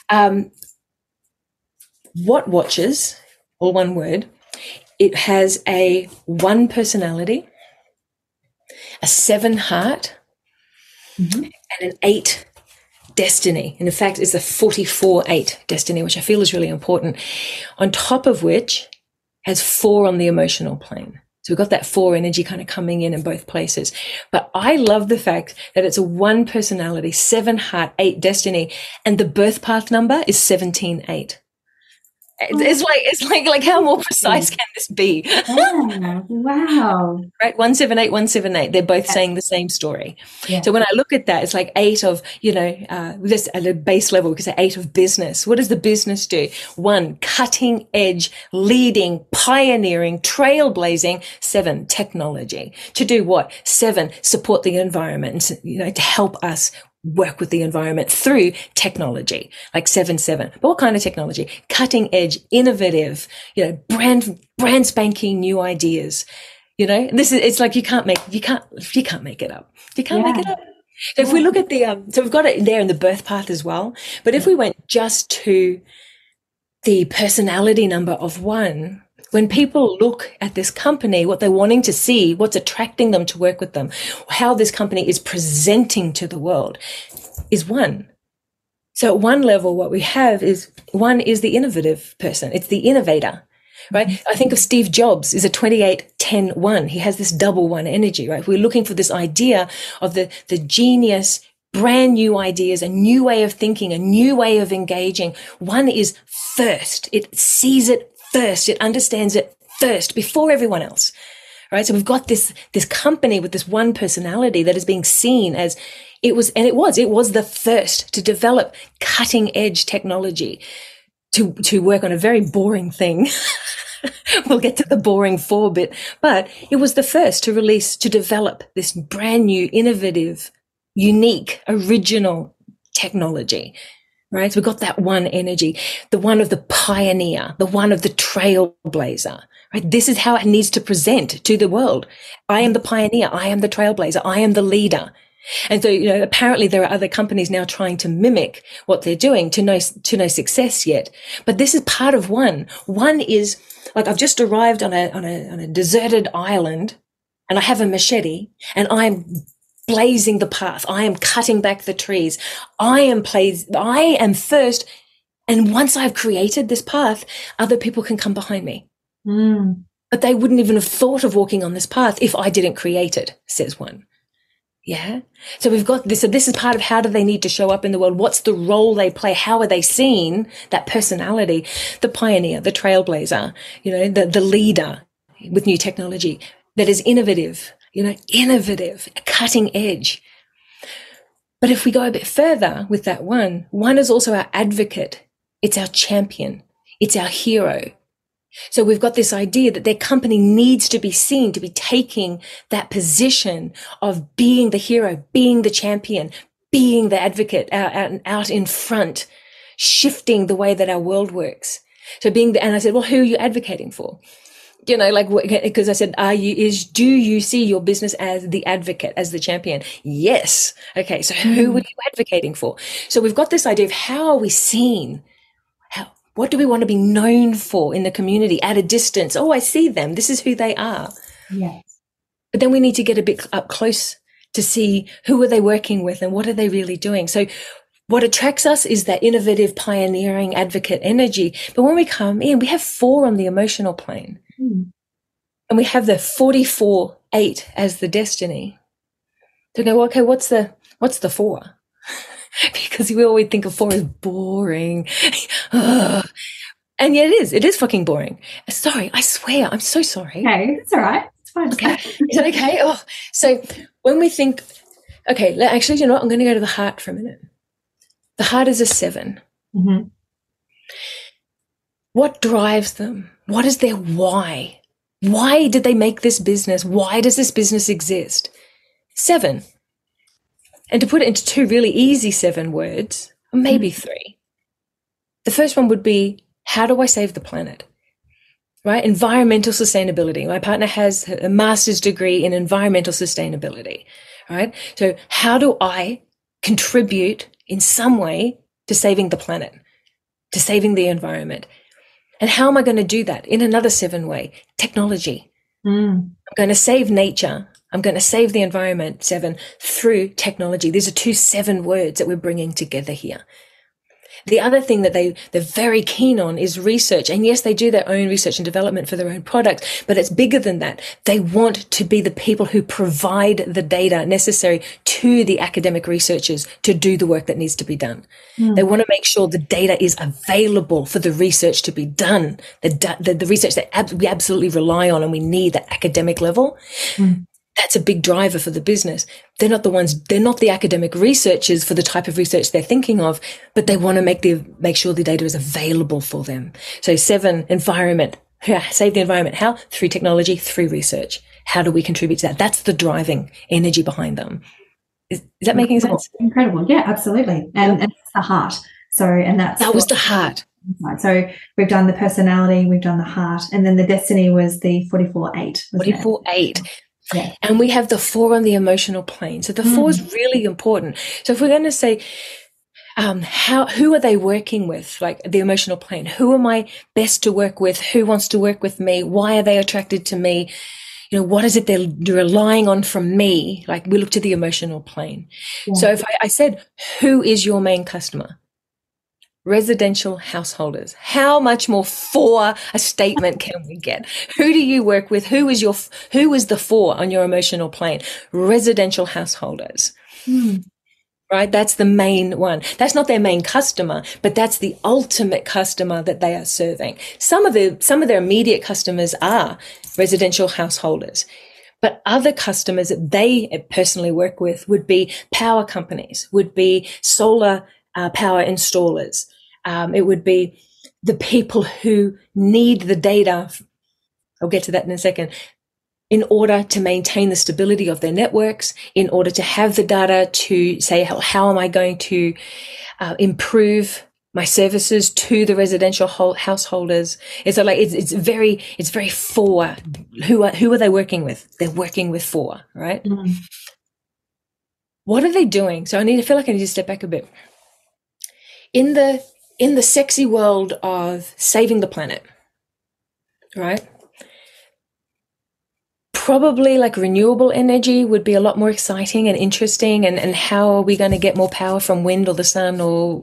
um, Wattwatchers, all one word, it has a one personality, a seven heart, mm-hmm. And an eight destiny. And in fact, it's a 44 8 destiny, which I feel is really important. On top of which has four on the emotional plane. So we've got that four energy kind of coming in in both places. But I love the fact that it's a one personality, seven heart, eight destiny, and the birth path number is 17 8. It's like it's like like how more precise can this be? oh, wow. Right, one seven eight, one seven eight. They're both saying the same story. Yeah. So when I look at that, it's like eight of you know uh, this at a base level because eight of business. What does the business do? One, cutting edge, leading, pioneering, trailblazing. Seven, technology. To do what? Seven, support the environment. You know, to help us work with the environment through technology, like seven seven. But what kind of technology? Cutting edge, innovative, you know, brand brand spanking new ideas. You know, this is it's like you can't make you can't you can't make it up. You can't yeah. make it up. So if we look at the um, so we've got it there in the birth path as well. But if we went just to the personality number of one, when people look at this company, what they're wanting to see, what's attracting them to work with them, how this company is presenting to the world is one. So at one level, what we have is one is the innovative person. It's the innovator, right? Mm-hmm. I think of Steve Jobs is a 28, 10, 1. He has this double one energy, right? We're looking for this idea of the, the genius, brand new ideas, a new way of thinking, a new way of engaging. One is first. It sees it first. It understands it first before everyone else. Right. So we've got this, this company with this one personality that is being seen as it was, and it was, it was the first to develop cutting edge technology to, to work on a very boring thing. we'll get to the boring four bit, but it was the first to release, to develop this brand new, innovative unique, original technology. Right. So we've got that one energy, the one of the pioneer, the one of the trailblazer. Right. This is how it needs to present to the world. I am the pioneer. I am the trailblazer. I am the leader. And so, you know, apparently there are other companies now trying to mimic what they're doing to no, to no success yet. But this is part of one. One is like I've just arrived on a, on a, on a deserted island and I have a machete and I'm blazing the path. I am cutting back the trees. I am plays, I am first. And once I've created this path, other people can come behind me. Mm. But they wouldn't even have thought of walking on this path if I didn't create it, says one. Yeah. So we've got this. So this is part of how do they need to show up in the world? What's the role they play? How are they seen? That personality, the pioneer, the trailblazer, you know, the, the leader with new technology that is innovative, you know, innovative, cutting edge. But if we go a bit further with that one, one is also our advocate. It's our champion. It's our hero. So we've got this idea that their company needs to be seen to be taking that position of being the hero, being the champion, being the advocate out, out, out in front, shifting the way that our world works. So being the, and I said, well, who are you advocating for? You know, like, because I said, are you, is, do you see your business as the advocate, as the champion? Yes. Okay. So who hmm. are you advocating for? So we've got this idea of how are we seen? How, What do we want to be known for in the community at a distance? Oh, I see them. This is who they are. Yes. But then we need to get a bit up close to see who are they working with and what are they really doing. So what attracts us is that innovative, pioneering advocate energy. But when we come in, we have four on the emotional plane. Mm. And we have the 44 eight as the destiny. So go, well, okay, what's the what's the four? because we always think of four as boring. and yet it is. It is fucking boring. Sorry, I swear. I'm so sorry. Okay, it's all right. It's fine. Okay. is that okay? Oh, so when we think, okay, actually, you know what? I'm going to go to the heart for a minute. The heart is a 7 mm-hmm. What drives them? What is their why? Why did they make this business? Why does this business exist? Seven. And to put it into two really easy seven words, maybe mm. three. The first one would be, how do I save the planet? Right? Environmental sustainability. My partner has a master's degree in environmental sustainability. Right? So how do I contribute in some way to saving the planet, to saving the environment? And how am I going to do that? In another seven way, technology. Mm. I'm going to save nature I'm going to save the environment, seven, through technology. These are two seven words that we're bringing together here. The other thing that they, they're very keen on is research. And yes, they do their own research and development for their own products, but it's bigger than that. They want to be the people who provide the data necessary to the academic researchers to do the work that needs to be done. Mm. They want to make sure the data is available for the research to be done. The, the, the research that ab- we absolutely rely on and we need at academic level. Mm that's a big driver for the business. They're not the ones, they're not the academic researchers for the type of research they're thinking of, but they want to make the, make sure the data is available for them. So seven, environment. Yeah, Save the environment. How? Through technology, through research. How do we contribute to that? That's the driving energy behind them. Is, is that making sense? Incredible. Yeah, absolutely. And, and it's the heart. So, and that's that was the heart. So we've done the personality, we've done the heart, and then the destiny was the 44 8. 44 8. And we have the four on the emotional plane. So the mm. four is mm. really important. So if we're going to say, um, how, who are they working with? Like the emotional plane. Who am I best to work with? Who wants to work with me? Why are they attracted to me? You know, what is it they're relying on from me? Like we look to the emotional plane. Yeah. So if I, I said, who is your main customer? Residential householders. How much more for a statement can we get? Who do you work with? Who is your, who is the four on your emotional plane? Residential householders. Hmm. Right? That's the main one. That's not their main customer, but that's the ultimate customer that they are serving. Some of the, some of their immediate customers are residential householders. But other customers that they personally work with would be power companies, would be solar uh, power installers, um, it would be the people who need the data. I'll get to that in a second. in order to maintain the stability of their networks, in order to have the data to say, how, how am I going to uh, improve my services to the residential householders. It's like it's, it's very it's very four who are who are they working with? They're working with four right. Mm. What are they doing? So I need to feel like I need to step back a bit. In the in the sexy world of saving the planet, right? Probably like renewable energy would be a lot more exciting and interesting. And, and how are we going to get more power from wind or the sun or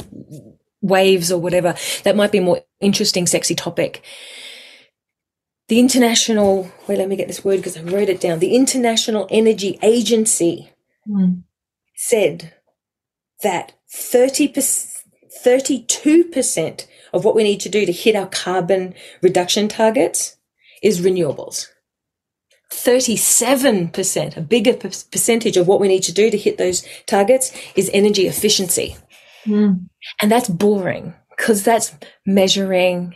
waves or whatever. That might be a more interesting, sexy topic. The International, wait, let me get this word because I wrote it down. The International Energy Agency mm. said that 30 32% of what we need to do to hit our carbon reduction targets is renewables. 37%, a bigger percentage of what we need to do to hit those targets is energy efficiency. Mm. And that's boring because that's measuring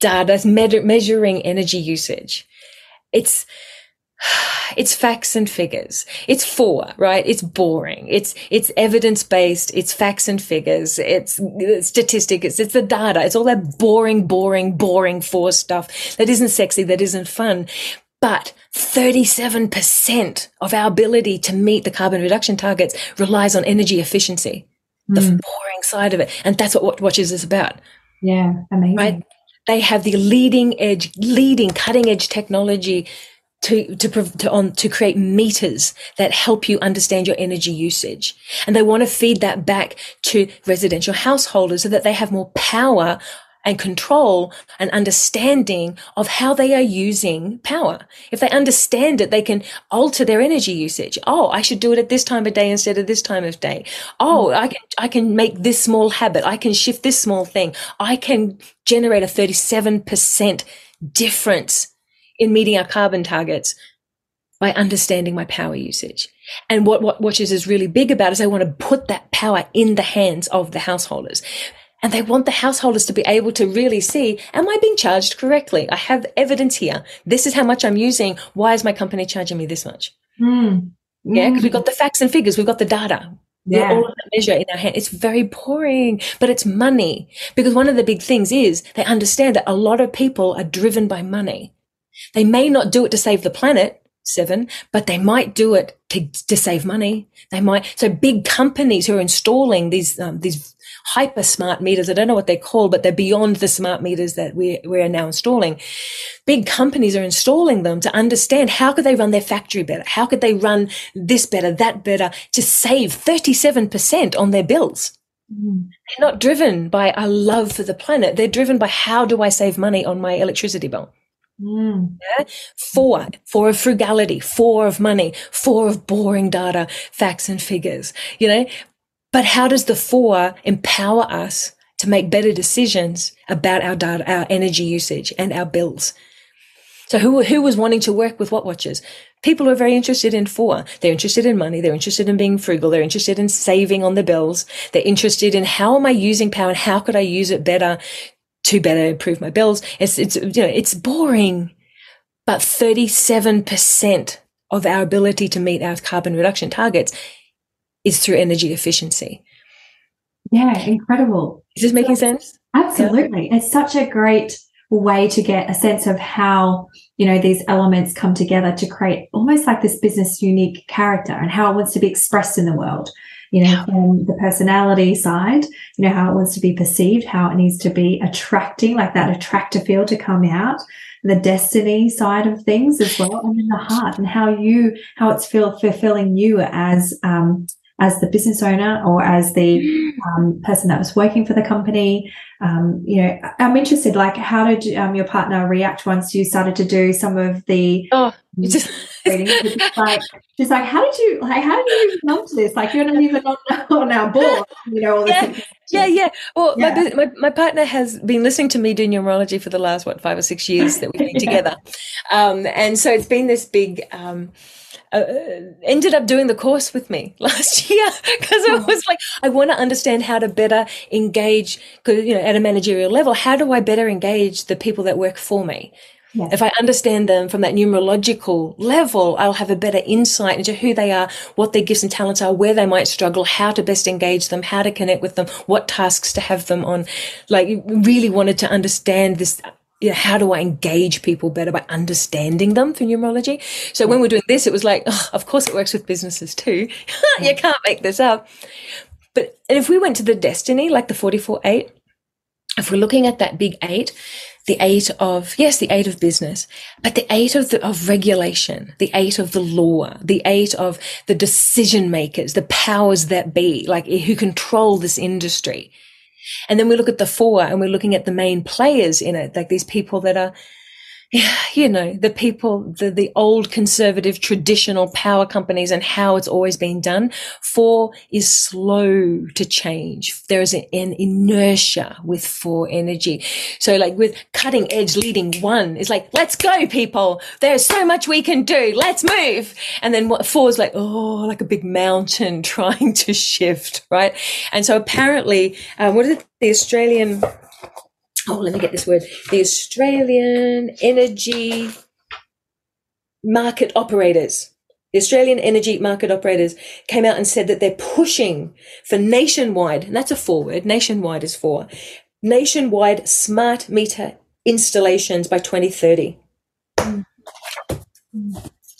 data, that's me- measuring energy usage. It's, it's facts and figures. It's four, right? It's boring. It's, it's evidence based. It's facts and figures. It's, it's statistics. It's, it's the data. It's all that boring, boring, boring four stuff that isn't sexy, that isn't fun. But 37% of our ability to meet the carbon reduction targets relies on energy efficiency the mm. boring side of it. And that's what Watches is about. Yeah, amazing. Right? They have the leading edge, leading cutting edge technology to, to, to, on, to create meters that help you understand your energy usage. And they want to feed that back to residential householders so that they have more power and control and understanding of how they are using power. If they understand it, they can alter their energy usage. Oh, I should do it at this time of day instead of this time of day. Oh. I can, I can make this small habit. I can shift this small thing. I can generate a 37% difference in meeting our carbon targets by understanding my power usage. And what, Wattwatchers is really big about is they want to put that power in the hands of the householders. And they want the householders to be able to really see, am I being charged correctly? I have evidence here. This is how much I'm using. Why is my company charging me this much? Mm. Yeah, because we've got the facts and figures. We've got the data. Yeah. all of that measure in our hand. It's very boring, but it's money. Because one of the big things is they understand that a lot of people are driven by money. They may not do it to save the planet, seven, but they might do it to, to save money. They might. So big companies who are installing these, um, these hyper smart meters. I don't know what they're called, but they're beyond the smart meters that we, we are now installing. Big companies are installing them to understand how could they run their factory better? How could they run this better, that better to save 37% on their bills? Mm. They're not driven by a love for the planet. They're driven by how do I save money on my electricity bill? Mm. Yeah? Four, four of frugality, four of money, four of boring data, facts and figures, you know, but how does the four empower us to make better decisions about our data, our energy usage and our bills? So who, who was wanting to work with Wattwatchers? People are very interested in four. They're interested in money. They're interested in being frugal. They're interested in saving on the bills. They're interested in how am I using power and how could I use it better to better improve my bills? It's, it's, you know, it's boring, but 37% of our ability to meet our carbon reduction targets is through energy efficiency. Yeah, incredible. Is this making sense? Absolutely. Yeah. It's such a great way to get a sense of how, you know, these elements come together to create almost like this business unique character and how it wants to be expressed in the world. You know, yeah. from the personality side, you know, how it wants to be perceived, how it needs to be attracting, like that attractor feel to come out the destiny side of things as well, and then the heart and how you how it's feel fulfilling you as um, as the business owner or as the um, person that was working for the company. Um, you know, I'm interested. Like, how did um, your partner react once you started to do some of the? Oh, just like she's like, how did you like? How did you come to this? Like, you're not even on, on our board. You know, all yeah. Yeah, yeah. Well, yeah. My, my, my partner has been listening to me do numerology for the last what five or six years that we've been yeah. together, um, and so it's been this big. Um, uh, ended up doing the course with me last year because I was like, I want to understand how to better engage, you know, at a managerial level. How do I better engage the people that work for me? Yes. If I understand them from that numerological level, I'll have a better insight into who they are, what their gifts and talents are, where they might struggle, how to best engage them, how to connect with them, what tasks to have them on. Like really wanted to understand this you know, how do I engage people better by understanding them through numerology? So when we're doing this, it was like, oh, of course it works with businesses too. you can't make this up. But if we went to the destiny, like the 44 8, if we're looking at that big eight, the eight of, yes, the eight of business, but the eight of the, of regulation, the eight of the law, the eight of the decision makers, the powers that be, like who control this industry. And then we look at the four and we're looking at the main players in it, like these people that are you know, the people, the, the old conservative traditional power companies and how it's always been done. Four is slow to change. There is an, an inertia with four energy. So like with cutting edge leading one, it's like, let's go people. There's so much we can do. Let's move. And then what four is like, oh, like a big mountain trying to shift, right? And so apparently, um, what is it? The Australian oh, let me get this word, the Australian Energy Market Operators. The Australian Energy Market Operators came out and said that they're pushing for nationwide, and that's a forward, nationwide is four, nationwide smart meter installations by 2030.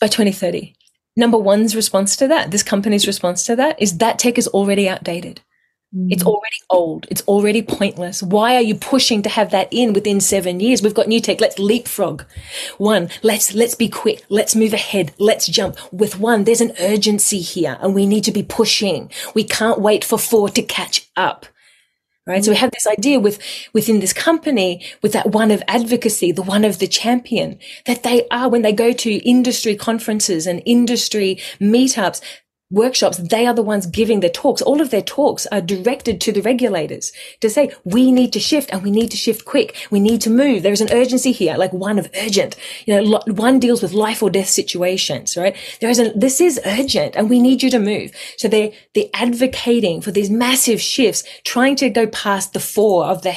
By 2030. Number one's response to that, this company's response to that, is that tech is already outdated. It's mm. already old. It's already pointless. Why are you pushing to have that in within seven years? We've got new tech. Let's leapfrog. One, let's, let's be quick. Let's move ahead. Let's jump. With one, there's an urgency here and we need to be pushing. We can't wait for four to catch up. Right. So we have this idea with, within this company, with that one of advocacy, the one of the champion, that they are, when they go to industry conferences and industry meetups, workshops, they are the ones giving the talks. All of their talks are directed to the regulators to say, we need to shift and we need to shift quick. We need to move. There is an urgency here, like one of urgent. You know, one deals with life or death situations, right? There is a, this is urgent and we need you to move. So they, they're advocating for these massive shifts, trying to go past the four of the,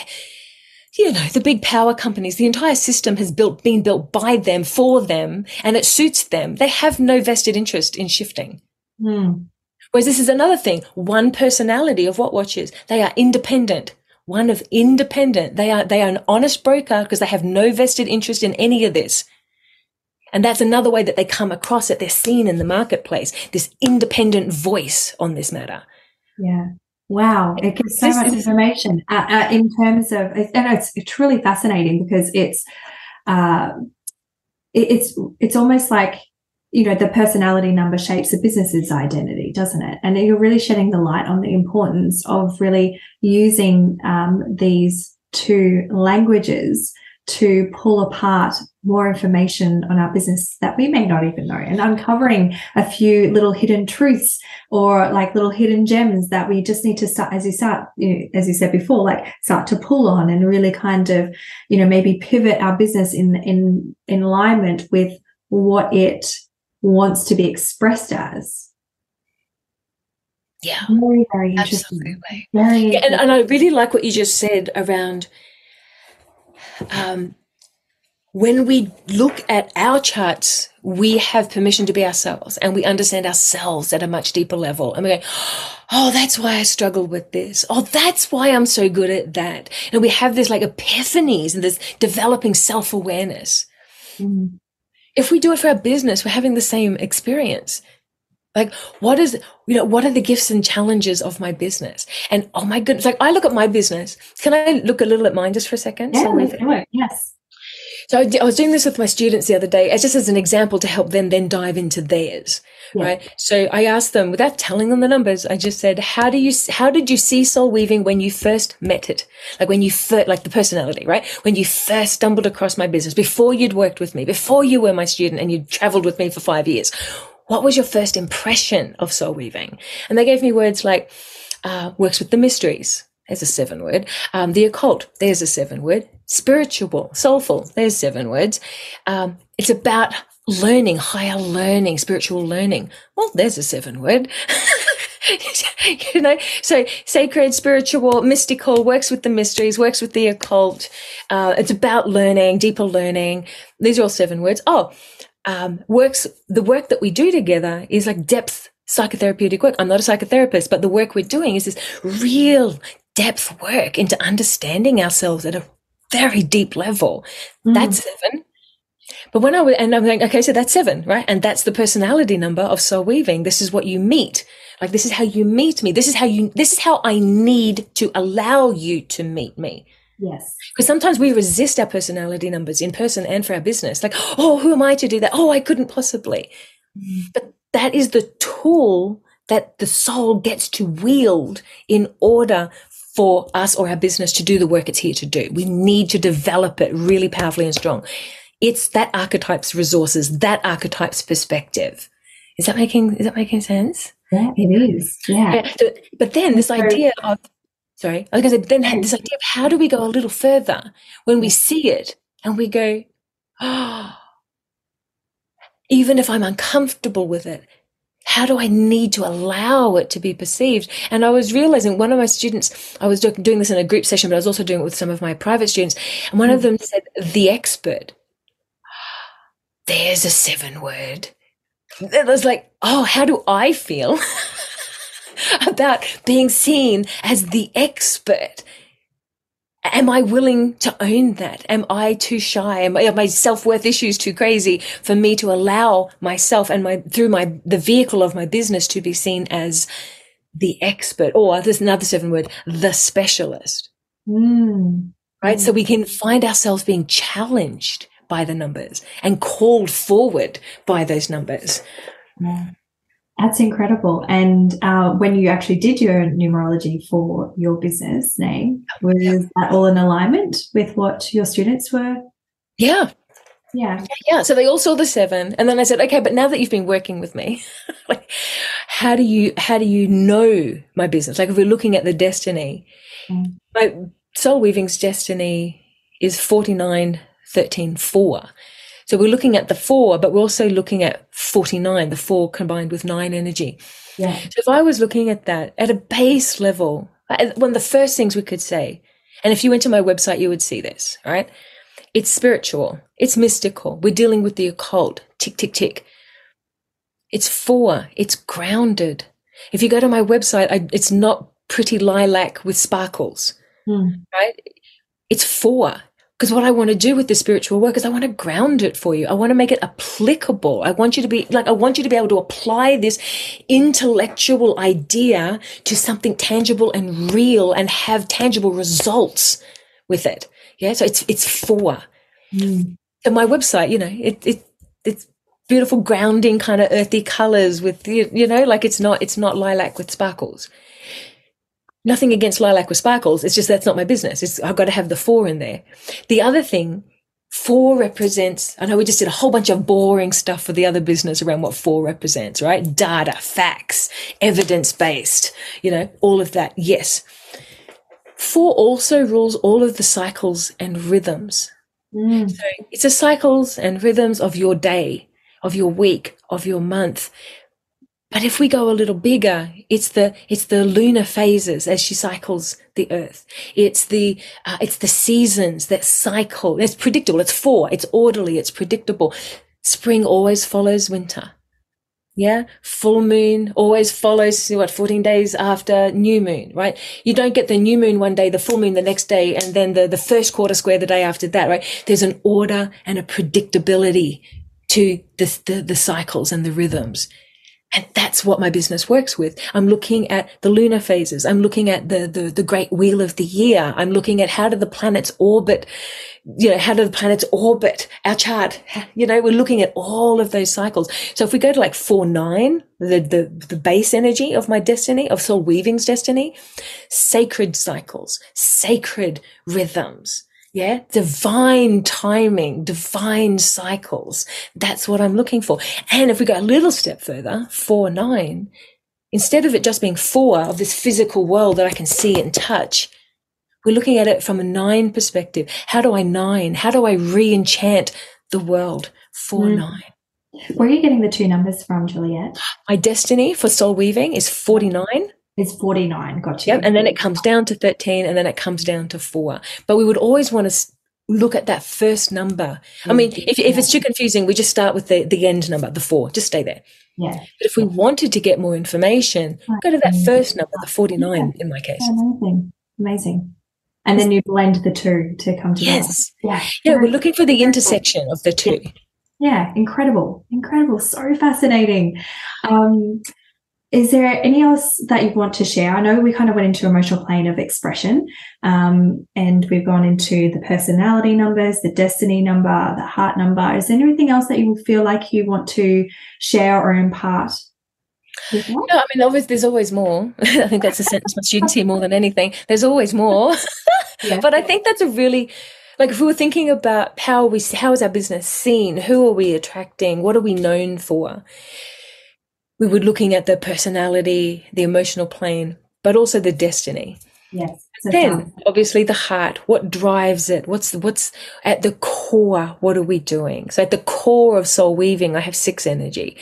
you know, the big power companies, the entire system has built, been built by them, for them, and it suits them. They have no vested interest in shifting. Mm. Whereas this is another thing. One personality of Wattwatchers. They are independent. One of independent. They are, they are an honest broker because they have no vested interest in any of this. And that's another way that they come across it. They're seen in the marketplace, this independent voice on this matter. Yeah. Wow. It gives so much information uh, uh, in terms of, and it's, it's truly fascinating because it's, uh, it, it's, it's almost like you know, the personality number shapes a business's identity, doesn't it? And you're really shedding the light on the importance of really using um, these two languages to pull apart more information on our business that we may not even know and uncovering a few little hidden truths or like little hidden gems that we just need to start as you start you know, as you said before like start to pull on and really kind of you know maybe pivot our business in in, in alignment with what it wants to be expressed as. Yeah. Very, very interesting. Absolutely. Very yeah, and, and I really like what you just said around um, when we look at our charts, we have permission to be ourselves and we understand ourselves at a much deeper level. And we go, Oh, that's why I struggle with this. Oh, that's why I'm so good at that. And we have this like epiphanies and this developing self awareness. Mm if we do it for our business, we're having the same experience. Like, what is, you know, what are the gifts and challenges of my business? And oh my goodness, like I look at my business. Can I look a little at mine just for a second? Yeah, so yes. So I, I, was doing this with my students the other day, as just as an example to help them then dive into theirs, yeah. right? So I asked them, without telling them the numbers, I just said, "How do you, how did you see soul weaving when you first met it? Like when you first, like the personality, right? When you first stumbled across my business, before you'd worked with me, before you were my student and you'd traveled with me for five years, what was your first impression of soul weaving?" And they gave me words like, uh, "Works with the mysteries." There's a seven word. Um, the occult, there's a seven word. Spiritual, soulful, there's seven words. Um, it's about learning, higher learning, spiritual learning. Well, there's a seven word. you know, so sacred, spiritual, mystical, works with the mysteries, works with the occult. Uh, it's about learning, deeper learning. These are all seven words. Oh, um, works, the work that we do together is like depth psychotherapeutic work. I'm not a psychotherapist, but the work we're doing is this real depth work into understanding ourselves at a very deep level. Mm. That's seven. But when I was, and I'm like, okay, so that's seven, right? And that's the personality number of soul weaving. This is what you meet. Like, this is how you meet me. This is how you, this is how I need to allow you to meet me. Yes. Because sometimes we resist our personality numbers in person and for our business. Like, oh, who am I to do that? Oh, I couldn't possibly. Mm. But that is the tool that the soul gets to wield in order for us or our business to do the work it's here to do. We need to develop it really powerfully and strong. It's that archetype's resources, that archetype's perspective. Is that making is that making sense? Yeah, it is. Yeah. yeah so, but then this idea of sorry, I was going to say, then this idea of how do we go a little further when we see it and we go, oh, even if I'm uncomfortable with it, how do I need to allow it to be perceived? And I was realizing one of my students, I was doing this in a group session, but I was also doing it with some of my private students. And one of mm. them said, the expert. There's a seven word. It was like, oh, how do I feel about being seen as the expert? am I willing to own that? Am I too shy? Am, are my self-worth issues too crazy for me to allow myself and my, through my, the vehicle of my business to be seen as the expert or there's another seven word, the specialist. Mm. Right. Mm. So we can find ourselves being challenged by the numbers and called forward by those numbers. That's incredible. And uh, when you actually did your numerology for your business name, was yeah. that all in alignment with what your students were? Yeah. Yeah. Yeah. So they all saw the seven. And then I said, okay, but now that you've been working with me, like, how do you, how do you know my business? Like if we're looking at the destiny, mm. my soul weaving's destiny is 49, 13, 4. So we're looking at the four, but we're also looking at 49, the four combined with nine energy. Yeah. So if I was looking at that at a base level, one of the first things we could say, and if you went to my website, you would see this, right? It's spiritual. It's mystical. We're dealing with the occult. Tick, tick, tick. It's four. It's grounded. If you go to my website, I, it's not pretty lilac with sparkles, mm. right? It's four. Because what I want to do with the spiritual work is I want to ground it for you. I want to make it applicable. I want you to be like, I want you to be able to apply this intellectual idea to something tangible and real and have tangible results with it. Yeah. So it's, it's four. Mm. So my website, you know, it, it, it's beautiful grounding kind of earthy colors with, you know, like it's not, it's not lilac with sparkles nothing against lilac with sparkles. It's just that's not my business. It's, I've got to have the four in there. The other thing, four represents, I know we just did a whole bunch of boring stuff for the other business around what four represents, right? Data, facts, evidence based, you know, all of that. Yes. Four also rules all of the cycles and rhythms. Mm. So it's the cycles and rhythms of your day, of your week, of your month, but if we go a little bigger, it's the it's the lunar phases as she cycles the Earth. It's the uh, it's the seasons that cycle. It's predictable. It's four. It's orderly. It's predictable. Spring always follows winter. Yeah, full moon always follows what 14 days after new moon, right? You don't get the new moon one day, the full moon the next day, and then the, the first quarter square the day after that, right? There's an order and a predictability to the, the, the cycles and the rhythms. And that's what my business works with. I'm looking at the lunar phases. I'm looking at the, the, the great wheel of the year. I'm looking at how do the planets orbit, you know, how do the planets orbit our chart? You know, we're looking at all of those cycles. So if we go to like four, nine, the, the, the base energy of my destiny, of soul weaving's destiny, sacred cycles, sacred rhythms, yeah. Divine timing, divine cycles. That's what I'm looking for. And if we go a little step further, four, nine, instead of it just being four of this physical world that I can see and touch, we're looking at it from a nine perspective. How do I nine? How do I re enchant the world? Four, mm. nine. Where are you getting the two numbers from, Juliette? My destiny for soul weaving is 49. Is 49. Got you. Yep. And then it comes down to 13 and then it comes down to four. But we would always want to look at that first number. I mean, if, if it's too confusing, we just start with the, the end number, the four, just stay there. Yeah. But if we wanted to get more information, go to that first number, the 49 in my case. Amazing. Amazing. And then you blend the two to come together. Yes. Yeah. Yeah, we're looking for the intersection of the two. Yeah, incredible, incredible, so fascinating. Um, is there any else that you want to share? I know we kind of went into emotional plane of expression, um, and we've gone into the personality numbers, the destiny number, the heart number. Is there anything else that you feel like you want to share or impart? No, I mean, always there's always more. I think that's a sentence my students hear more than anything. There's always more. Yeah. but I think that's a really like if we were thinking about how we how is our business seen? Who are we attracting? What are we known for? We were looking at the personality, the emotional plane, but also the destiny. Yes. Then obviously the heart, what drives it? What's what's at the core? What are we doing? So at the core of soul weaving, I have six energy.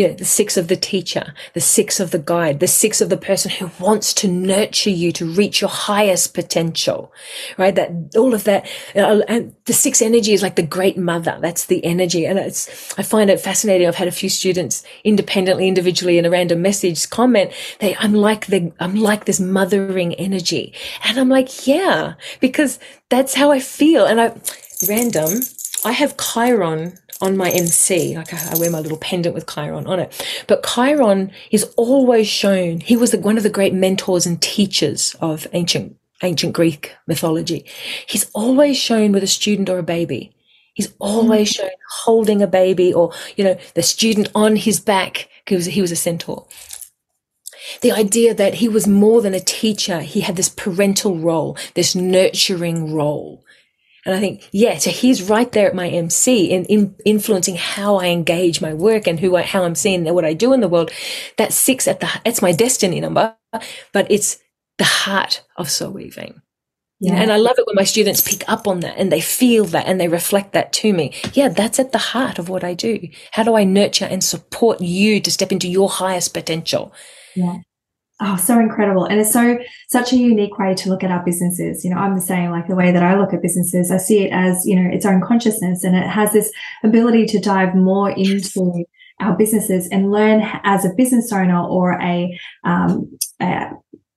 You know, the six of the teacher, the six of the guide, the six of the person who wants to nurture you to reach your highest potential, right? That all of that, uh, and the six energy is like the great mother. That's the energy. And it's, I find it fascinating. I've had a few students independently, individually in a random message comment, they, I'm like the, I'm like this mothering energy. And I'm like, yeah, because that's how I feel. And I, random, I have Chiron on my MC. Like I, I wear my little pendant with Chiron on it. But Chiron is always shown. He was the, one of the great mentors and teachers of ancient ancient Greek mythology. He's always shown with a student or a baby. He's always hmm. shown holding a baby or, you know, the student on his back because he was a centaur. The idea that he was more than a teacher. He had this parental role, this nurturing role. And I think, yeah, so he's right there at my MC in, in influencing how I engage my work and who I, how I'm seeing what I do in the world. That six at the, it's my destiny number, but it's the heart of soul weaving. Yeah. and I love it when my students pick up on that and they feel that and they reflect that to me. Yeah, that's at the heart of what I do. How do I nurture and support you to step into your highest potential? Yeah. Oh, so incredible. And it's so, such a unique way to look at our businesses. You know, I'm the same, like the way that I look at businesses, I see it as, you know, its own consciousness and it has this ability to dive more into our businesses and learn as a business owner or a, um, a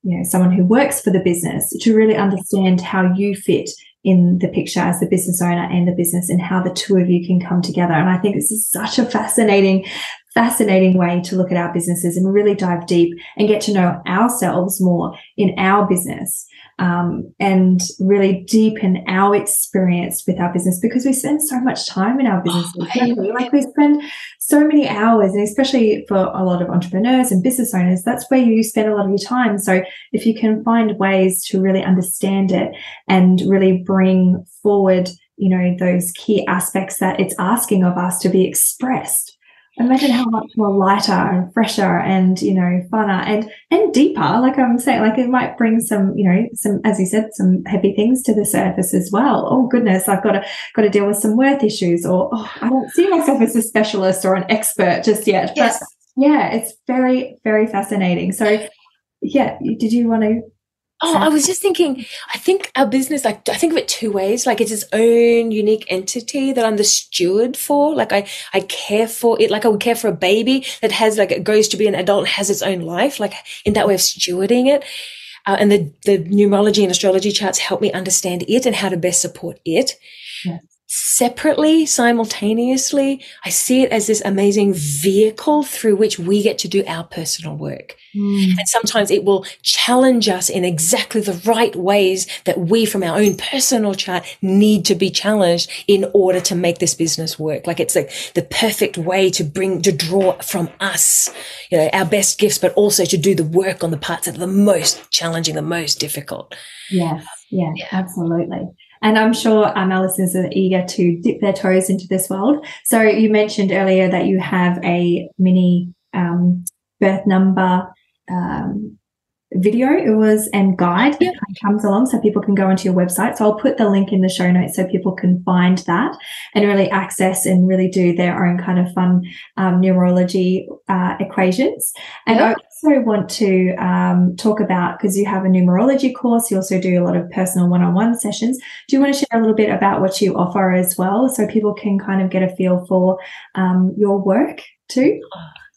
you know, someone who works for the business to really understand how you fit in the picture as the business owner and the business and how the two of you can come together. And I think this is such a fascinating, fascinating way to look at our businesses and really dive deep and get to know ourselves more in our business. Um, and really deepen our experience with our business because we spend so much time in our business. don't? Like we spend so many hours, and especially for a lot of entrepreneurs and business owners, that's where you spend a lot of your time. So if you can find ways to really understand it and really bring forward, you know, those key aspects that it's asking of us to be expressed. Imagine how much more lighter and fresher and you know funner and and deeper. Like I'm saying, like it might bring some you know some as you said some heavy things to the surface as well. Oh goodness, I've got to got to deal with some worth issues, or oh, I don't see myself as a specialist or an expert just yet. But Yes. yeah, it's very very fascinating. So yeah, did you want to? Oh, I was just thinking, I think our business, like, I think of it two ways. Like, it's its own unique entity that I'm the steward for. Like, I, I care for it. Like, I would care for a baby that has, like, it goes to be an adult has its own life, like, in that way of stewarding it. Uh, and the, the numerology and astrology charts help me understand it and how to best support it. Yeah. Separately, simultaneously, I see it as this amazing vehicle through which we get to do our personal work. Hmm. And sometimes it will challenge us in exactly the right ways that we, from our own personal chart, need to be challenged in order to make this business work. Like it's like the perfect way to bring, to draw from us, you know, our best gifts, but also to do the work on the parts that are the most challenging, the most difficult. Yes, yeah, Yeah. absolutely. And I'm sure um, our listeners are eager to dip their toes into this world. So you mentioned earlier that you have a mini um, birth number um, video it was and guide that comes along so people can go onto your website. So I'll put the link in the show notes so people can find that and really access and really do their own kind of fun um, numerology uh, equations. And I also want to um, talk about because you have a numerology course, you also do a lot of personal one on one sessions. Do you want to share a little bit about what you offer as well so people can kind of get a feel for um, your work too?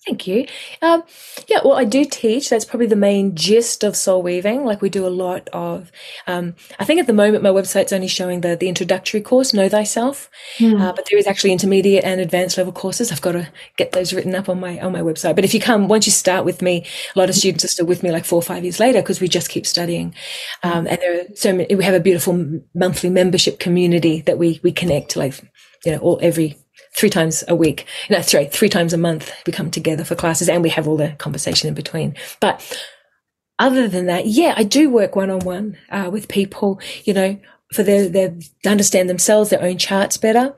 Thank you. Um, yeah, well, I do teach. That's probably the main gist of soul weaving. Like we do a lot of. Um, I think at the moment my website's only showing the the introductory course, Know Thyself, mm. uh, but there is actually intermediate and advanced level courses. I've got to get those written up on my on my website. But if you come, once you start with me, a lot of students are still with me like four or five years later because we just keep studying. Um, and there are so many. We have a beautiful monthly membership community that we we connect like you know all every three times a week. No, sorry, three times a month we come together for classes and we have all the conversation in between. But other than that, yeah, I do work one on one with people, you know, for their, their, to understand themselves, their own charts better.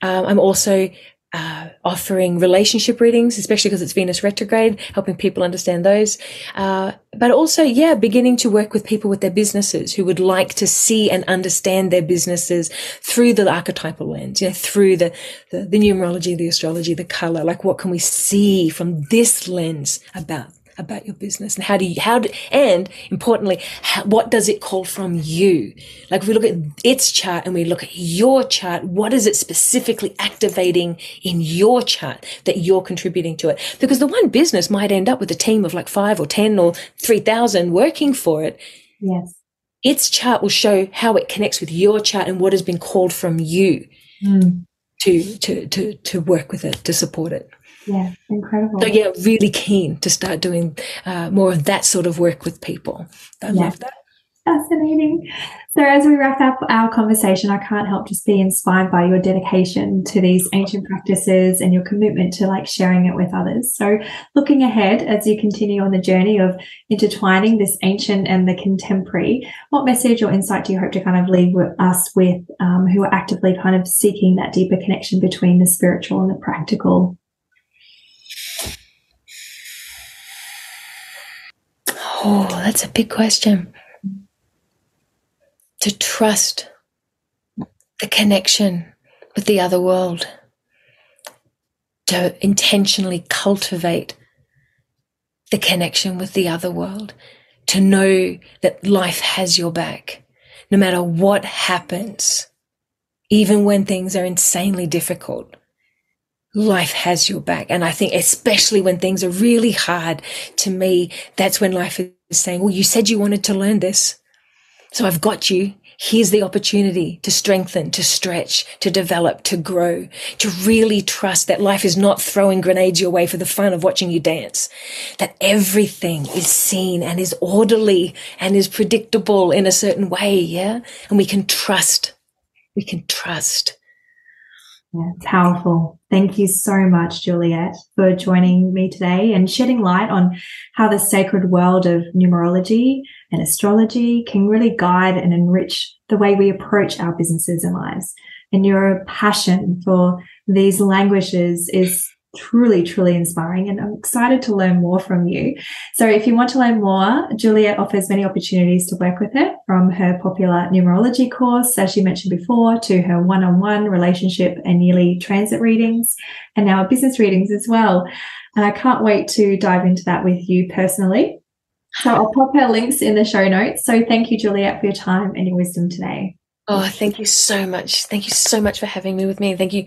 Um, I'm also uh, offering relationship readings, especially because it's Venus retrograde, helping people understand those. Uh, but also, yeah, beginning to work with people with their businesses who would like to see and understand their businesses through the archetypal lens, you know, through the, the, the numerology, the astrology, the color. Like, what can we see from this lens about about your business and how do you how do and importantly how, what does it call from you? Like if we look at its chart and we look at your chart what is it specifically activating in your chart that you're contributing to it? Because the one business might end up with a team of like 5 or 10 or 3000 working for it. Yes. Its chart will show how it connects with your chart and what has been called from you mm. to to to to work with it to support it yeah, incredible. So yeah, really keen to start doing uh, more of that sort of work with people. I yeah. love that. Fascinating. So, as we wrap up our conversation, I can't help just be inspired by your dedication to these ancient practices and your commitment to like sharing it with others. So, looking ahead as you continue on the journey of intertwining this ancient and the contemporary, what message or insight do you hope to kind of leave with us with um, who are actively kind of seeking that deeper connection between the spiritual and the practical? Oh, that's a big question. To trust the connection with the other world, to intentionally cultivate the connection with the other world, to know that life has your back, no matter what happens, even when things are insanely difficult life has your back. And I think especially when things are really hard to me, that's when life is saying, well, you said you wanted to learn this. So I've got you. Here's the opportunity to strengthen, to stretch, to develop, to grow, to really trust that life is not throwing grenades your way for the fun of watching you dance. That everything is seen and is orderly and is predictable in a certain way. Yeah. And we can trust. We can trust. Yeah, powerful. Thank you so much, Juliette, for joining me today and shedding light on how the sacred world of numerology and astrology can really guide and enrich the way we approach our businesses and lives. And your passion for these languages is truly, truly inspiring. And I'm excited to learn more from you. So if you want to learn more, Juliette offers many opportunities to work with her from her popular numerology course, as she mentioned before, to her one-on-one relationship and yearly transit readings and now business readings as well. And I can't wait to dive into that with you personally. So I'll pop her links in the show notes. So thank you, Juliette, for your time and your wisdom today. Oh, thank you so much. Thank you so much for having me with me. Thank you.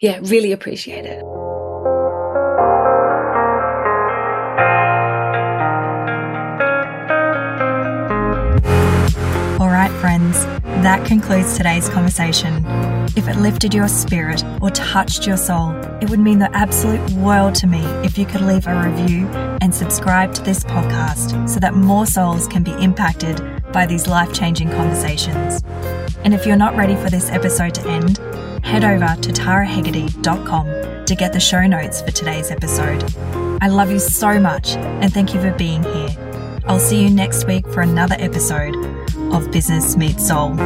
Yeah, really appreciate it. Friends, that concludes today's conversation. If it lifted your spirit or touched your soul, it would mean the absolute world to me if you could leave a review and subscribe to this podcast so that more souls can be impacted by these life changing conversations. And if you're not ready for this episode to end, head over to tarahegarty.com to get the show notes for today's episode. I love you so much and thank you for being here. I'll see you next week for another episode of Business Meets Soul.